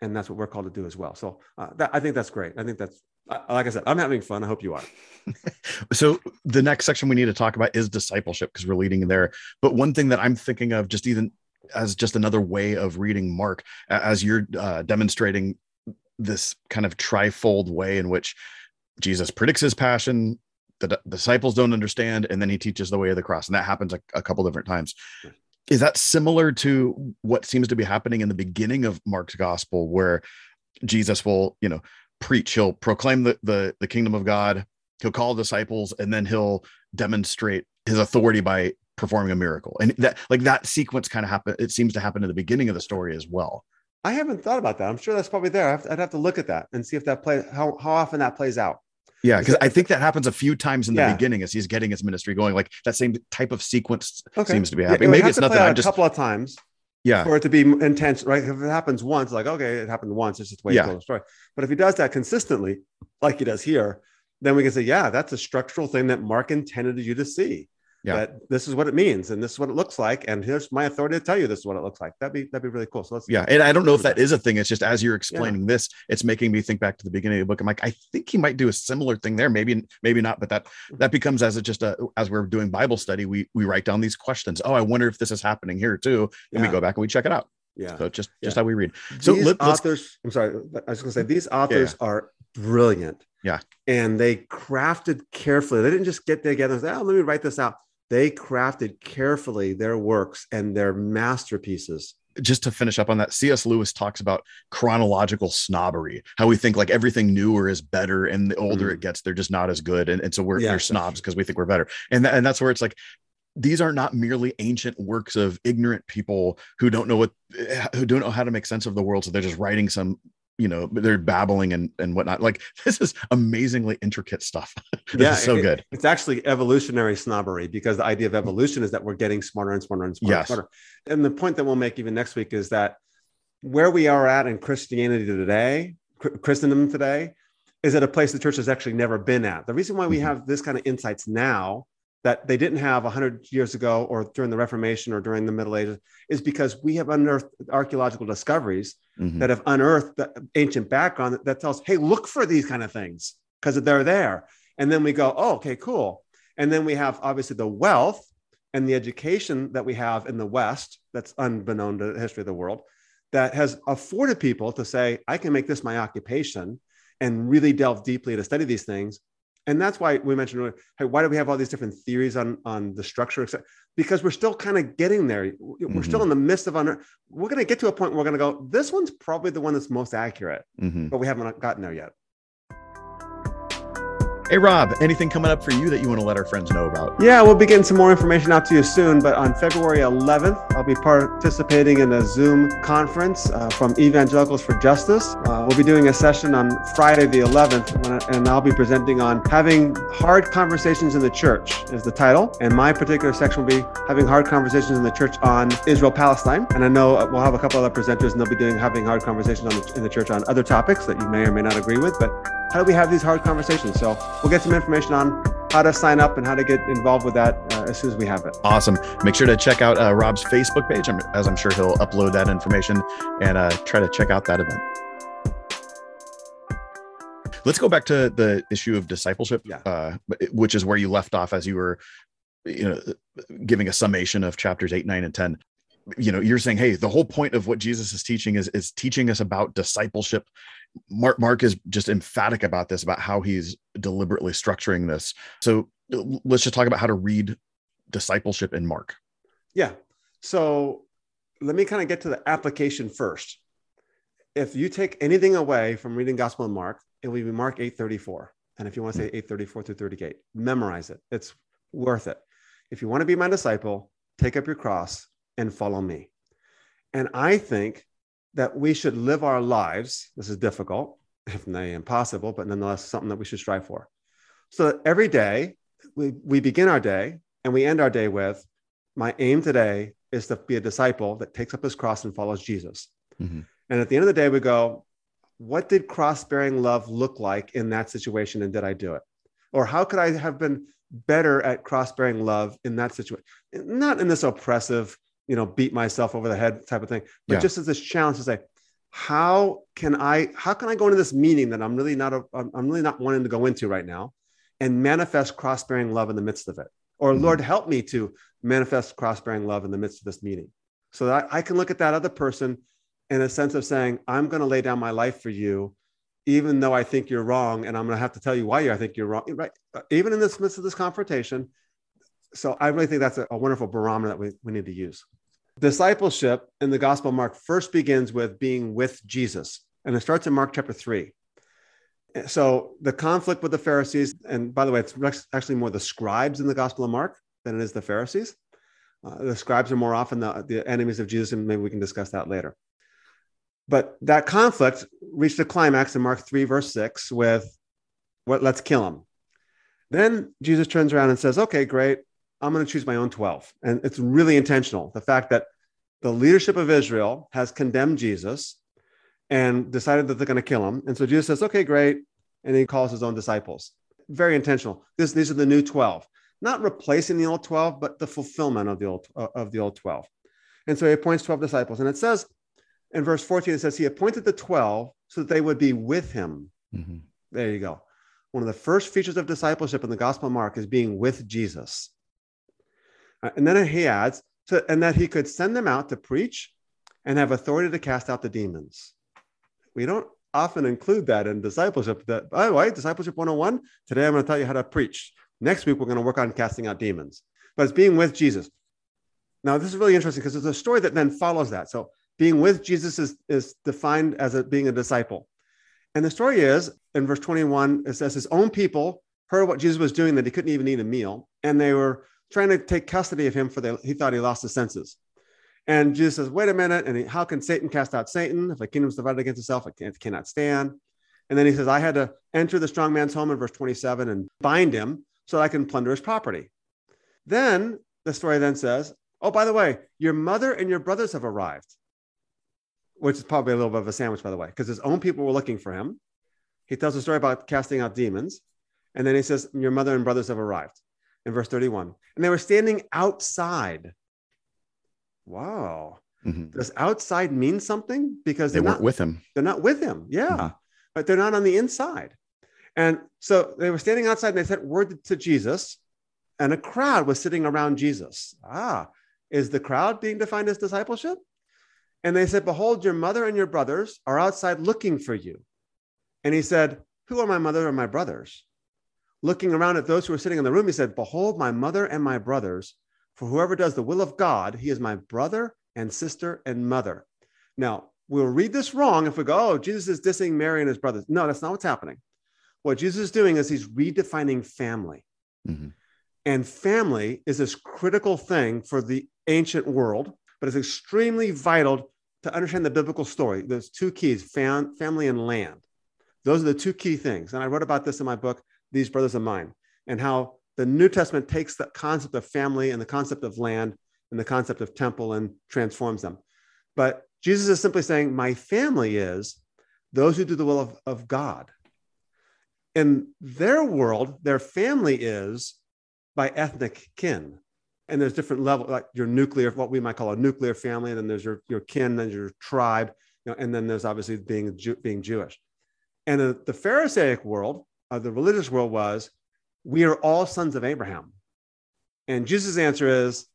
And that's what we're called to do as well. So uh, that, I think that's great. I think that's like I said, I'm having fun. I hope you are. so the next section we need to talk about is discipleship because we're leading there. But one thing that I'm thinking of, just even as just another way of reading Mark, as you're uh, demonstrating this kind of trifold way in which Jesus predicts his passion, the disciples don't understand, and then he teaches the way of the cross, and that happens a, a couple different times. Is that similar to what seems to be happening in the beginning of Mark's gospel, where Jesus will, you know, preach he'll proclaim the, the the kingdom of god he'll call disciples and then he'll demonstrate his authority by performing a miracle? And that like that sequence kind of happen it seems to happen in the beginning of the story as well. I haven't thought about that. I'm sure that's probably there. I'd have to look at that and see if that play how, how often that plays out yeah, because I think that happens a few times in the yeah. beginning as he's getting his ministry going. Like that same type of sequence okay. seems to be happening. Yeah, it Maybe it's nothing. I'm just a couple of times yeah for it to be intense right if it happens once like okay it happened once it's just the way yeah. the story but if he does that consistently like he does here then we can say yeah that's a structural thing that mark intended you to see Yeah. that this is what it means and this is what it looks like and here's my authority to tell you this is what it looks like that'd be that'd be really cool so let's Yeah, and I don't know if that is a thing. It's just as you're explaining this, it's making me think back to the beginning of the book. I'm like, I think he might do a similar thing there. Maybe, maybe not, but that mm-hmm. that becomes as a just a as we're doing Bible study, we we write down these questions. Oh, I wonder if this is happening here too, and we go back and we check it out. yeah So just just Yeah. how we read. So these let, authors i'm sorry i was to say mm-hmm. these authors are brilliant Yeah. and they crafted carefully they didn't just get together and say oh let me write this out they crafted carefully their works and their masterpieces just to finish up on that, C.S. Lewis talks about chronological snobbery, how we think like everything newer is better, and the older Mhm. it gets, they're just not as good, and, and so we're Yeah. they're snobs because we think we're better, and tha- and that's where it's like these are not merely ancient works of ignorant people who don't know what who don't know how to make sense of the world, so they're just writing some you know they're babbling and and whatnot like this is amazingly intricate stuff this Yeah, is so it- good it's actually evolutionary snobbery because the idea of evolution is that we're getting smarter and smarter and smarter, Yes. and smarter. And the point that we'll make even next week is that where we are at in Christianity today, Chr- Christendom today, is at a place the church has actually never been at. The reason why we Mhm. have this kind of insights now that they didn't have 100 years ago or during the Reformation or during the Middle Ages is because we have unearthed archaeological discoveries Mhm. that have unearthed the ancient background that, that tells, hey, look for these kind of things because they're there. And then we go, oh, okay, cool. And then we have obviously the wealth and the education that we have in the West that's unbeknown to the history of the world that has afforded people to say, I can make this my occupation and really delve deeply to study these things. And that's why we mentioned, earlier, hey, why do we have all these different theories on, on the structure? Because we're still kind of getting there. We're still in the midst of, under. we're going to get to a point where we're going to go, this one's probably the one that's most accurate, Mhm. but we haven't gotten there yet. Hey rob anything coming up for you that you want to let our friends know about Yeah, we'll be getting some more information out to you soon. But on February 11th, I'll be participating in a Zoom conference uh, from Evangelicals for Justice. Uh, we'll be doing a session on Friday the 11th, when I- and I'll be presenting on having hard conversations in the church is the title. And my particular section will be having hard conversations in the church on Israel Palestine. And I know uh, we'll have a couple other presenters, and they'll be doing having hard conversations on the, in the church on other topics that you may or may not agree with. But how do we have these hard conversations? So we'll get some information on how to sign up and how to get involved with that uh, as soon as we have it. Awesome. Make sure to check out uh, Rob's Facebook page, as I'm sure he'll upload that information and uh, try to check out that event. Let's go back to the issue of discipleship, Yeah. uh, which is where you left off as you were, you know, giving a summation of chapters eight, nine, and ten. You know, you're saying, hey, the whole point of what Jesus is teaching is is teaching us about discipleship. Mark Mark is just emphatic about this, about how he's deliberately structuring this. So let's just talk about how to read discipleship in Mark. Yeah. So let me kind of get to the application first. If you take anything away from reading Gospel of Mark, it will be Mark 8:34. And if you want to say hmm. 834 through 38, memorize it. It's worth it. If you want to be my disciple, take up your cross and follow me. And I think that we should live our lives. This is difficult, if not impossible, but nonetheless something that we should strive for. So that every day we, we begin our day and we end our day with my aim today is to be a disciple that takes up his cross and follows Jesus. Mhm. And at the end of the day, we go, what did cross bearing love look like in that situation? And did I do it? Or how could I have been better at cross bearing love in that situation? Not in this oppressive, you know, beat myself over the head type of thing, but Yeah. just as this challenge to say, how can I, how can I go into this meeting that I'm really not, a, I'm really not wanting to go into right now and manifest cross bearing love in the midst of it? Or Mhm. Lord, help me to manifest cross bearing love in the midst of this meeting so that I can look at that other person in a sense of saying, I'm going to lay down my life for you, even though I think you're wrong. And I'm going to have to tell you why I think you're wrong, right? Even in the midst of this confrontation. So I really think that's a, a wonderful barometer that we, we need to use. Discipleship in the Gospel of Mark first begins with being with Jesus, and it starts in Mark chapter three. So the conflict with the Pharisees, and by the way, it's actually more the scribes in the Gospel of Mark than it is the Pharisees. Uh, the scribes are more often the, the enemies of Jesus, and maybe we can discuss that later. But that conflict reached a climax in Mark 3, verse 6, with what let's kill him. Then Jesus turns around and says, Okay, great. I'm going to choose my own 12. And it's really intentional. The fact that the leadership of Israel has condemned Jesus and decided that they're going to kill him. And so Jesus says, Okay, great. And he calls his own disciples. Very intentional. This, these are the new 12. not replacing the old 12, but the fulfillment of the old uh, of the old 12. And so he appoints 12 disciples. And it says in verse 14, it says he appointed the 12 so that they would be with him. Mhm. There you go. One of the first features of discipleship in the Gospel of Mark is being with Jesus. Uh, And then he adds, so, and that he could send them out to preach and have authority to cast out the demons. We don't often include that in discipleship. That, by the way, discipleship 101, today I'm going to tell you how to preach. Next week, we're going to work on casting out demons. But it's being with Jesus. Now, this is really interesting because there's a story that then follows that. So, being with Jesus is, is defined as a, being a disciple. And the story is in verse 21, it says his own people heard what Jesus was doing, that he couldn't even eat a meal. And they were trying to take custody of him for the, he thought he lost his senses. And Jesus says, wait a minute. And he, how can Satan cast out Satan? If a kingdom is divided against itself, it cannot stand. And then he says, I had to enter the strong man's home in verse 27 and bind him so that I can plunder his property. Then the story then says, oh, by the way, your mother and your brothers have arrived, which is probably a little bit of a sandwich, by the way, because his own people were looking for him. He tells a story about casting out demons. And then he says, Your mother and brothers have arrived in verse 31. And they were standing outside. Wow. Mhm. Does outside mean something? Because They weren't not, with him. they're not with him. Yeah. Mhm. But they're not on the inside. And so they were standing outside and they said word to Jesus, and a crowd was sitting around Jesus. Ah, is the crowd being defined as discipleship? And they said, Behold, your mother and your brothers are outside looking for you. And he said, Who are my mother and my brothers? Looking around at those who were sitting in the room, he said, Behold, my mother and my brothers. For whoever does the will of God, he is my brother and sister and mother. Now, we'll read this wrong if we go, Oh, Jesus is dissing Mary and his brothers. No, that's not what's happening. What Jesus is doing is he's redefining family. Mhm. And family is this critical thing for the ancient world, but it's extremely vital to understand the biblical story. There's two keys fam- family and land. Those are the two key things. And I wrote about this in my book, These Brothers of Mine, and how the New Testament takes the concept of family and the concept of land and the concept of temple and transforms them. But Jesus is simply saying, My family is those who do the will of, of God. In their world, their family is by ethnic kin. And there's different levels, like your nuclear, what we might call a nuclear family, and then there's your, your kin, then your tribe, you know, and then there's obviously being being Jewish. And the, the Pharisaic world, uh, the religious world was, we are all sons of Abraham. And Jesus' answer is,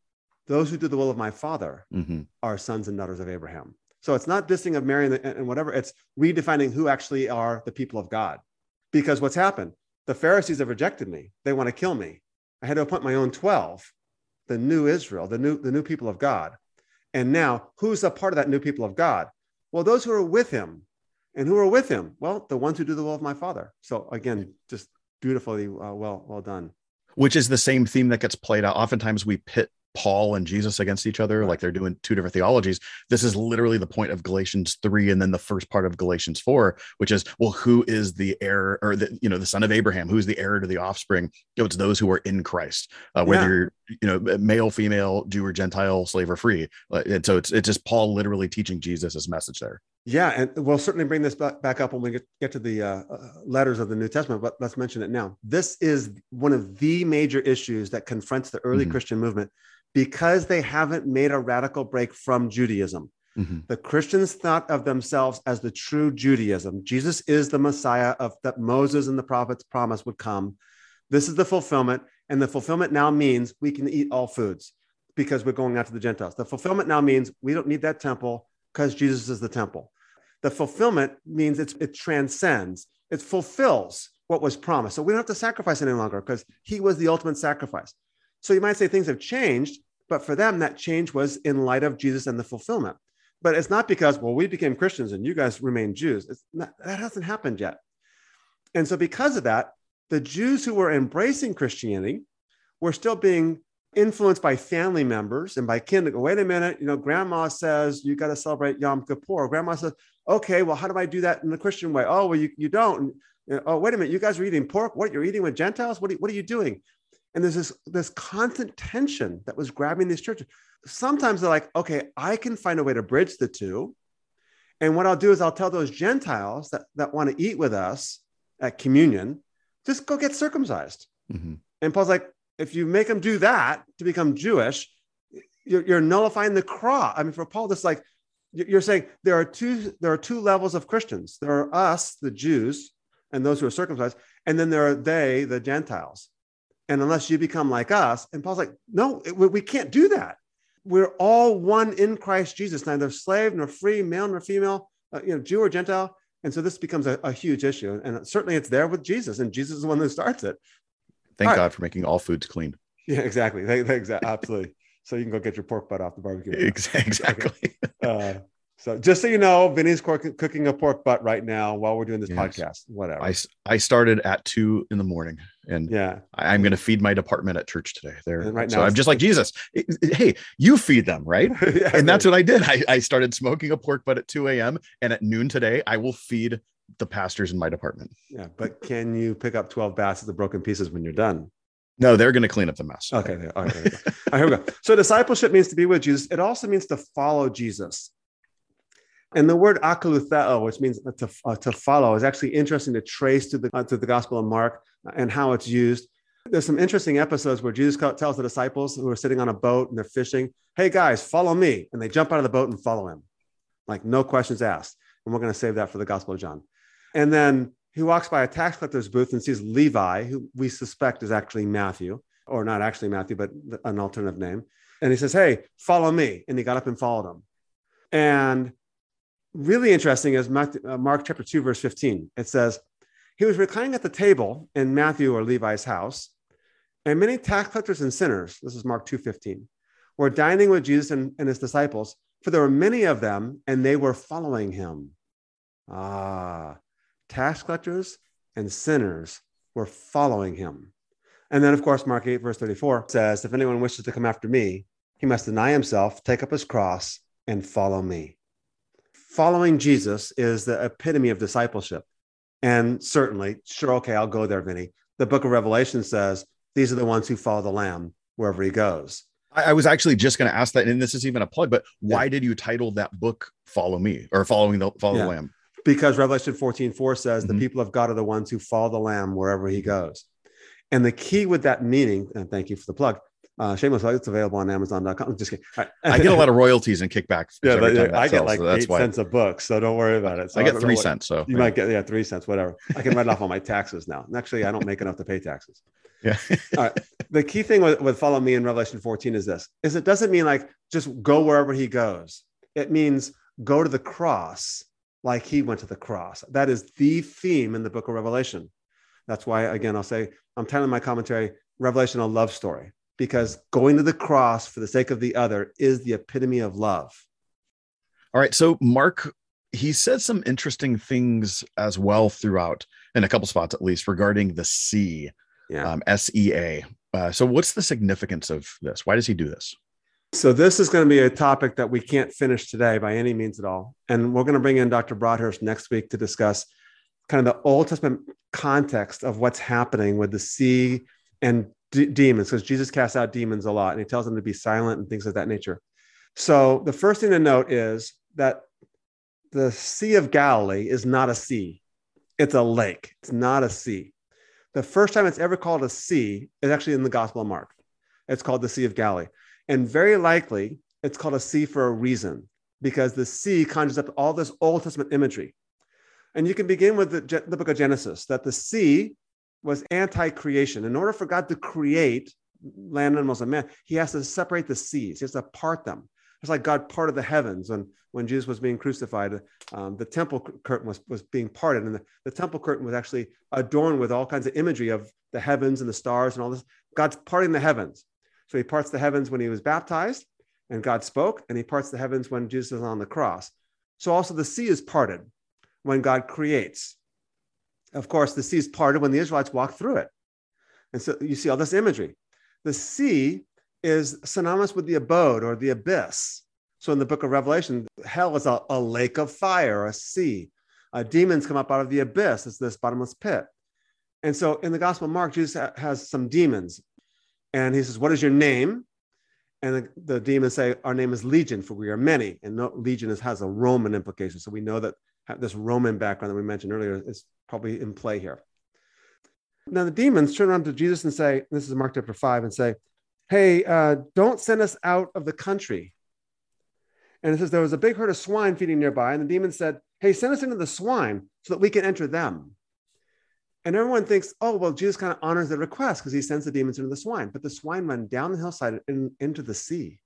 those who do the will of my father Mhm. are sons and daughters of Abraham. So it's not dissing of Mary and, the- and whatever, it's redefining who actually are the people of God. Because what's happened? The Pharisees have rejected me. They want to kill me. I had to appoint my own 12, the new Israel, the new, the new people of God. And now, who's a part of that new people of God? Well, those who are with him. And who are with him? Well, the ones who do the will of my father. So again, just beautifully uh, well, well done. Which is the same theme that gets played out. Oftentimes we pit Paul and Jesus against each other, like they're doing two different theologies. This is literally the point of Galatians 3 and then the first part of Galatians 4, which is, well, who is the heir or the, you know, the son of Abraham? Who's the heir to the offspring? You know, it's those who are in Christ, uh, whether Yeah. you're, you know, male, female, Jew or Gentile, slave or free. Uh, and so it's, it's just Paul literally teaching Jesus' message there. Yeah, and we'll certainly bring this back, up when we get, to the uh, uh, letters of the New Testament, but let's mention it now. This is one of the major issues that confronts the early Mhm. Christian movement because they haven't made a radical break from Judaism. Mhm. The Christians thought of themselves as the true Judaism. Jesus is the Messiah of that Moses and the prophets promised would come. This is the fulfillment, and the fulfillment now means we can eat all foods because we're going out to the Gentiles. The fulfillment now means we don't need that temple because Jesus is the temple. The fulfillment means it transcends, it fulfills what was promised. So we don't have to sacrifice any longer because he was the ultimate sacrifice. So you might say things have changed, but for them, that change was in light of Jesus and the fulfillment. But it's not because, well, we became Christians and you guys remain Jews. Not, that hasn't happened yet. And so, because of that, the Jews who were embracing Christianity were still being influenced by family members and by kin wait a minute, you know, grandma says you got to celebrate Yom Kippur. Grandma says, okay, well, how do I do that in the Christian way? Oh, well, you, you don't. And, oh, wait a minute, you guys are eating pork. What, you're eating with Gentiles? What are, you- what are you doing? And there's this, this constant tension that was grabbing these churches. Sometimes they're like, okay, I can find a way to bridge the two. And what I'll do is I'll tell those Gentiles that, that want to eat with us at communion, just go get circumcised. Mhm. And Paul's like, if you make them do that to become Jewish, you're, you're nullifying the cross. I mean, for Paul, this like you're saying there are two there are two levels of Christians. There are us, the Jews, and those who are circumcised, and then there are they, the Gentiles. And unless you become like us, and Paul's like, no, we, can't do that. We're all one in Christ Jesus, neither slave nor free, male nor female, uh, you know, Jew or Gentile. And so this becomes a, a, huge issue. And certainly it's there with Jesus, and Jesus is the one who starts it. Thank God for making all foods clean. Yeah, exactly. exactly. Absolutely so you can go get your pork butt off the barbecue. Exactly. Uh, so just so you know, Vinnie's cooking a pork butt right now while we're doing this yes. podcast. Whatever. I, I started at two in the morning, and yeah, I, am going to feed my department at church today. There, right now, so I'm just like Jesus. Hey, you feed them, right? yeah, and that's what I did. I, I started smoking a pork butt at 2 a.m. and at noon today, I will feed the pastors in my department. Yeah, but can you pick up 12 baskets of broken pieces when you're done? No, they're going to clean up the mess. Okay. right, here we go. So discipleship means to be with Jesus. It also means to follow Jesus. And the word akalutheo, which means to, uh, to follow, is actually interesting to trace to the, uh, to the Gospel of Mark and how it's used. There's some interesting episodes where Jesus tells the disciples who are sitting on a boat and they're fishing, hey guys, follow me. And they jump out of the boat and follow him, like no questions asked. And we're going to save that for the Gospel of John. And then he walks by a tax collector's booth and sees Levi, who we suspect is actually Matthew, or not actually Matthew, but an alternative name. And he says, Hey, follow me. And he got up and followed him. And really interesting is uh, Mark chapter 2, verse 15. It says, He was reclining at the table in Matthew or Levi's house, and many tax collectors and sinners, this is Mark 2 15, were dining with Jesus and, and his disciples, for there were many of them, and they were following him. Ah, tax collectors and sinners were following him. And then, of course, Mark 8, verse 34 says, If anyone wishes to come after me, he must deny himself, take up his cross, and follow me. Following Jesus is the epitome of discipleship. And certainly, sure, okay, I'll go there, Vinnie. The book of Revelation says, These are the ones who follow the Lamb wherever he goes. I, was actually just going to ask that, and this is even a plug, but why yeah. did you title that book Follow Me or Following the Follow yeah. the Lamb? Because Revelation 14 4 says mm-hmm. the people of God are the ones who follow the Lamb wherever he goes. And the key with that meaning, and thank you for the plug, uh, shameless plug, it's available on Amazon.com. Just kidding. Right. I get a lot of royalties and kickbacks. Yeah, but, yeah I get like so eight why. cents a book, so don't worry about it. So I get three cents. So you yeah. might get yeah three cents, whatever. I can write off all my taxes now. And actually, I don't make enough to pay taxes. Yeah. all right. The key thing with, with follow me in Revelation 14 is this: is it doesn't mean like just go wherever he goes. It means go to the cross like he went to the cross. That is the theme in the book of Revelation. That's why, again, I'll say, I'm telling my commentary, Revelation a love story, because going to the cross for the sake of the other is the epitome of love. All right. So, Mark, he said some interesting things as well throughout, in a couple spots at least, regarding the sea, yeah. um, S E A. Uh, so, what's the significance of this? Why does he do this? So this is going to be a topic that we can't finish today by any means at all. And we're going to bring in Dr. Broadhurst next week to discuss kind of the Old Testament context of what's happening with the sea and d- demons, because Jesus casts out demons a lot and he tells them to be silent and things of that nature. So the first thing to note is that the Sea of Galilee is not a sea, it's a lake, it's not a sea. The first time it's ever called a sea is actually in the Gospel of Mark. It's called the Sea of Galilee. And very likely, it's called a sea for a reason, because the sea conjures up all this Old Testament imagery. And you can begin with the, the book of Genesis, that the sea was anti creation. In order for God to create land, animals, and man, he has to separate the seas, he has to part them. It's like God parted the heavens when, when Jesus was being crucified. Um, the temple curtain was, was being parted, and the, the temple curtain was actually adorned with all kinds of imagery of the heavens and the stars and all this. God's parting the heavens. So he parts the heavens when he was baptized and God spoke, and he parts the heavens when Jesus is on the cross. So also the sea is parted when God creates. Of course, the sea is parted when the Israelites walk through it. And so you see all this imagery. The sea is synonymous with the abode or the abyss. So in the book of Revelation, hell is a, a lake of fire, a sea. Uh, demons come up out of the abyss. It's this bottomless pit. And so in the Gospel of Mark, Jesus has some demons and he says, What is your name? And the, the demons say, Our name is Legion, for we are many. And no, Legion is, has a Roman implication. So we know that this Roman background that we mentioned earlier is probably in play here. Now the demons turn around to Jesus and say, this is Mark chapter 5, and say, Hey, uh, don't send us out of the country. And it says there was a big herd of swine feeding nearby, and the demons said, Hey, send us into the swine so that we can enter them. And everyone thinks, oh, well, Jesus kind of honors the request because he sends the demons into the swine. But the swine run down the hillside and into the sea.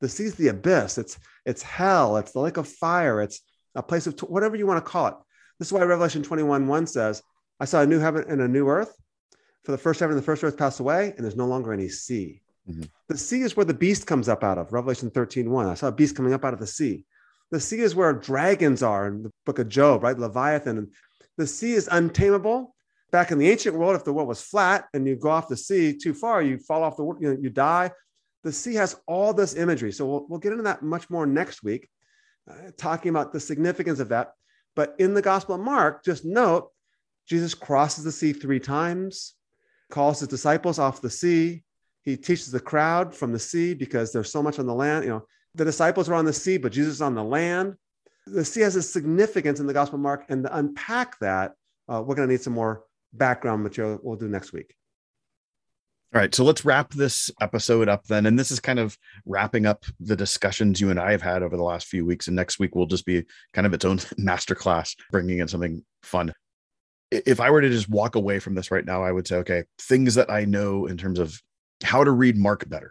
The sea is the abyss. It's it's hell. It's the lake of fire. It's a place of t- whatever you want to call it. This is why Revelation 21 1 says, I saw a new heaven and a new earth. For the first heaven and the first earth passed away, and there's no longer any sea. Mm-hmm. The sea is where the beast comes up out of. Revelation 13 1. I saw a beast coming up out of the sea. The sea is where dragons are in the book of Job, right? Leviathan. And the sea is untamable back in the ancient world, if the world was flat and you go off the sea too far, you fall off the you, know, you die. The sea has all this imagery. So we'll, we'll get into that much more next week, uh, talking about the significance of that. But in the Gospel of Mark, just note Jesus crosses the sea three times, calls his disciples off the sea. He teaches the crowd from the sea because there's so much on the land. You know, the disciples are on the sea, but Jesus is on the land. The sea has a significance in the Gospel of Mark, and to unpack that, uh, we're going to need some more background material we'll do next week. All right, so let's wrap this episode up then. And this is kind of wrapping up the discussions you and I have had over the last few weeks. And next week will just be kind of its own masterclass, bringing in something fun. If I were to just walk away from this right now, I would say, okay, things that I know in terms of how to read Mark better.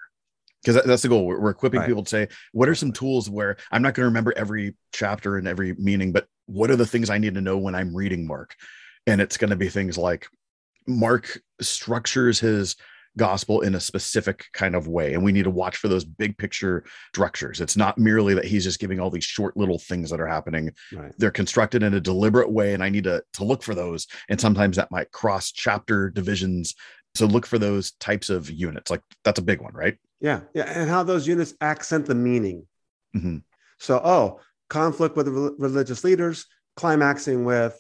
Because that's the goal. We're, equipping right. people to say, what are some tools where I'm not going to remember every chapter and every meaning, but what are the things I need to know when I'm reading Mark? And it's going to be things like Mark structures his gospel in a specific kind of way and we need to watch for those big picture structures. It's not merely that he's just giving all these short little things that are happening. Right. they're constructed in a deliberate way and i need to to look for those and sometimes that might cross chapter divisions. So look for those types of units like that's a big one right? Yeah yeah and how those units accent the meaning. Mm-hmm. so oh conflict with religious leaders climaxing with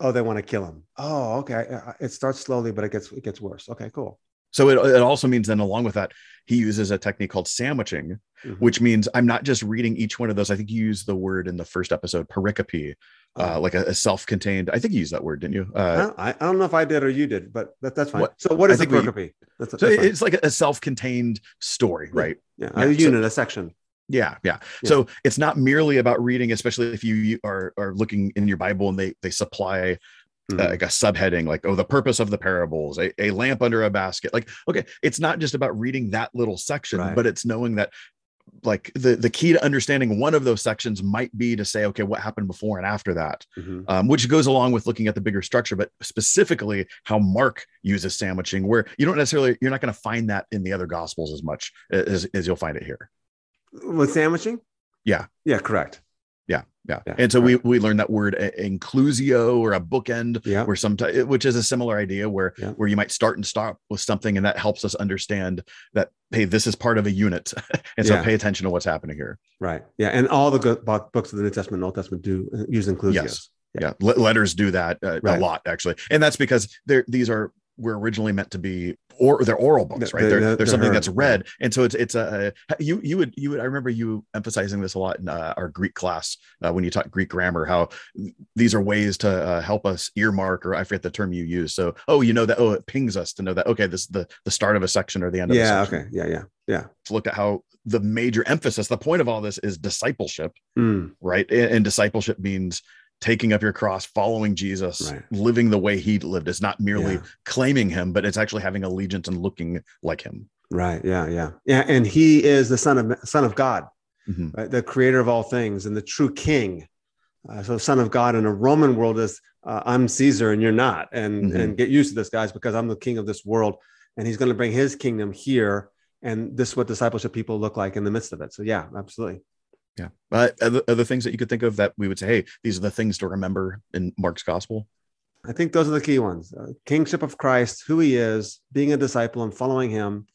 oh they want to kill him. Oh okay. It starts slowly but it gets it gets worse. Okay cool. So it, it also means then along with that he uses a technique called sandwiching mm-hmm. which means i'm not just reading each one of those. I think you used the word in the first episode pericope uh, oh. like a, a, self-contained i think you used that word didn't you? Uh, I, I, don't know if i did or you did but that, that's fine. What, so what is a pericope we, that's, that's so fine. it's like a self-contained story right? yeah, yeah. a unit so, a section yeah, yeah, yeah. So it's not merely about reading, especially if you are are looking in your Bible and they they supply Mm-hmm. Uh, like a subheading like oh the purpose of the parables a, a lamp under a basket like okay it's not just about reading that little section right. but it's knowing that like the the key to understanding one of those sections might be to say okay what happened before and after that mm-hmm. um, which goes along with looking at the bigger structure but specifically how mark uses sandwiching where you don't necessarily you're not going to find that in the other gospels as much as, as you'll find it here with sandwiching? Yeah. Yeah, correct. Yeah, yeah. yeah and so we we learned that word inclusio or a bookend, yeah. or sometimes which is a similar idea where yeah. where you might start and stop with something, and that helps us understand that hey, this is part of a unit, and so yeah. pay attention to what's happening here. Right. Yeah, and all the good books of the New Testament and Old Testament do uh, use inclusio. Yes. Yeah. letters do that uh, right. a lot actually, and that's because they're these are were originally meant to be or they're oral books, right? They're, they're, they're something that's read, and so it's it's a, you you would you would I remember you emphasizing this a lot in uh, our Greek class uh, when you taught Greek grammar, how these are ways to uh, help us earmark, or I forget the term you use. So oh, you know that oh, it pings us to know that okay, this is the the start of a section or the end of yeah, a section. okay, yeah, yeah, yeah. To look at how the major emphasis, the point of all this is discipleship, mm. right? And, and discipleship means taking up your cross, following Jesus, right. living the way he lived. It's not merely yeah. claiming him, but it's actually having allegiance and looking like him. Right. Yeah. Yeah. Yeah. And he is the son of son of God, mm-hmm. right? the creator of all things and the true king. Uh, so son of God in a Roman world is uh, I'm Caesar and you're not. And, mm-hmm. and get used to this guys because I'm the king of this world. And he's going to bring his kingdom here. And this is what discipleship people look like in the midst of it. So yeah, absolutely. Yeah. But other, other things that you could think of that we would say, hey, these are the things to remember in Mark's gospel? I think those are the key ones uh, kingship of Christ, who he is, being a disciple and following him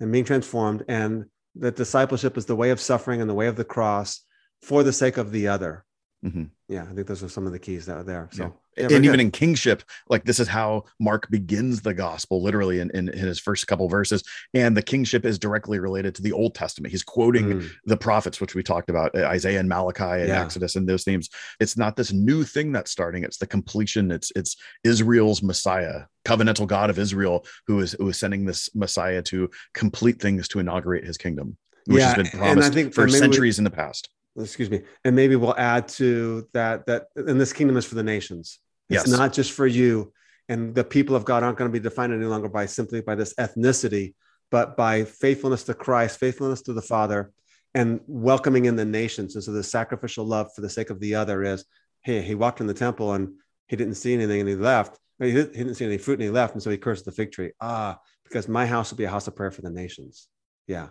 and being transformed. And that discipleship is the way of suffering and the way of the cross for the sake of the other. Mhm. Yeah, I think those are some of the keys that are there. So, Yeah. yeah, and even good. in kingship like this is how mark begins the gospel literally in, in, in his first couple verses and the kingship is directly related to the old testament he's quoting Mm, the prophets which we talked about uh, isaiah and malachi and Yeah. exodus and those themes it's not this new thing that's starting it's the completion it's it's israel's messiah covenantal god of israel who is who is sending this messiah to complete things to inaugurate his kingdom which has been promised for maybe we- centuries in the past excuse me, and maybe we'll add to that that and this kingdom is for the nations. It's Yes. not just for you. And the people of God aren't going to be defined any longer by simply by this ethnicity, but by faithfulness to Christ, faithfulness to the Father, and welcoming in the nations. And so the sacrificial love for the sake of the other is, hey, he walked in the temple and he didn't see anything and he left. He didn't he didn't see any fruit and he left. And so he cursed the fig tree. Ah, because my house will be a house of prayer for the nations. Yeah.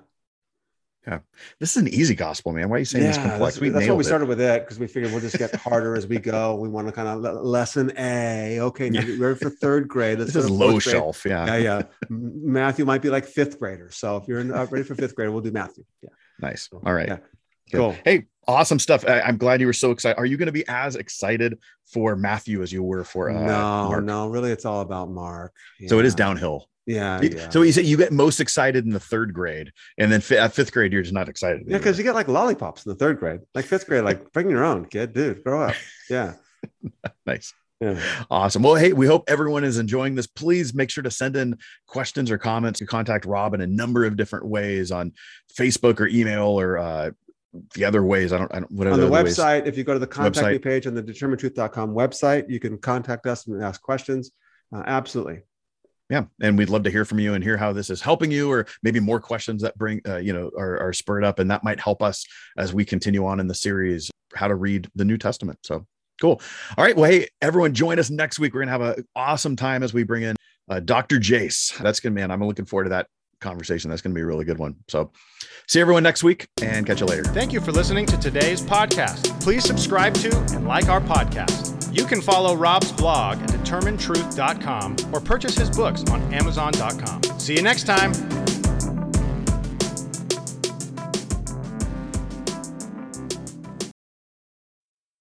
This is an easy gospel man why are you saying this complex That's, we that's why we it. started with it because we figured we'll just get harder as we go. We want to kind of lesson A. Okay, now Yeah. ready for third grade. Let's this is low grade. shelf yeah Yeah, yeah. Matthew might be like fifth grader. So if you're in, uh, ready for fifth grade, we'll do Matthew. Yeah, nice all right Yeah. Cool. Hey, awesome stuff. I, am glad you were so excited. Are you going to be as excited for Matthew as you were for uh, no, Mark? no, really, it's all about Mark. So it is downhill. Yeah, yeah. So you say you get most excited in the third grade, and then fi- at fifth grade you're just not excited. yeah, because you get like lollipops in the third grade, like fifth grade, like bring your own kid, dude, grow up. Yeah, nice. yeah. Awesome. Well, hey, we hope everyone is enjoying this. Please make sure to send in questions or comments. You contact Rob in a number of different ways on Facebook or email or uh, the other ways. I don't, I don't whatever on the other ways. website, if you go to the contact Website. me page on the determinetruth.com website, you can contact us and ask questions. Uh, absolutely. yeah and we'd love to hear from you and hear how this is helping you or maybe more questions that bring uh, you know are, are spurred up and that might help us as we continue on in the series how to read the new testament so cool all right well hey everyone join us next week we're gonna have an awesome time as we bring in uh, dr jace that's good man i'm looking forward to that conversation that's gonna be a really good one so see everyone next week and catch you later Thank you for listening to today's podcast. Please subscribe to and like our podcast. You can follow Rob's blog at determinetruth.com or purchase his books on amazon.com. See you next time.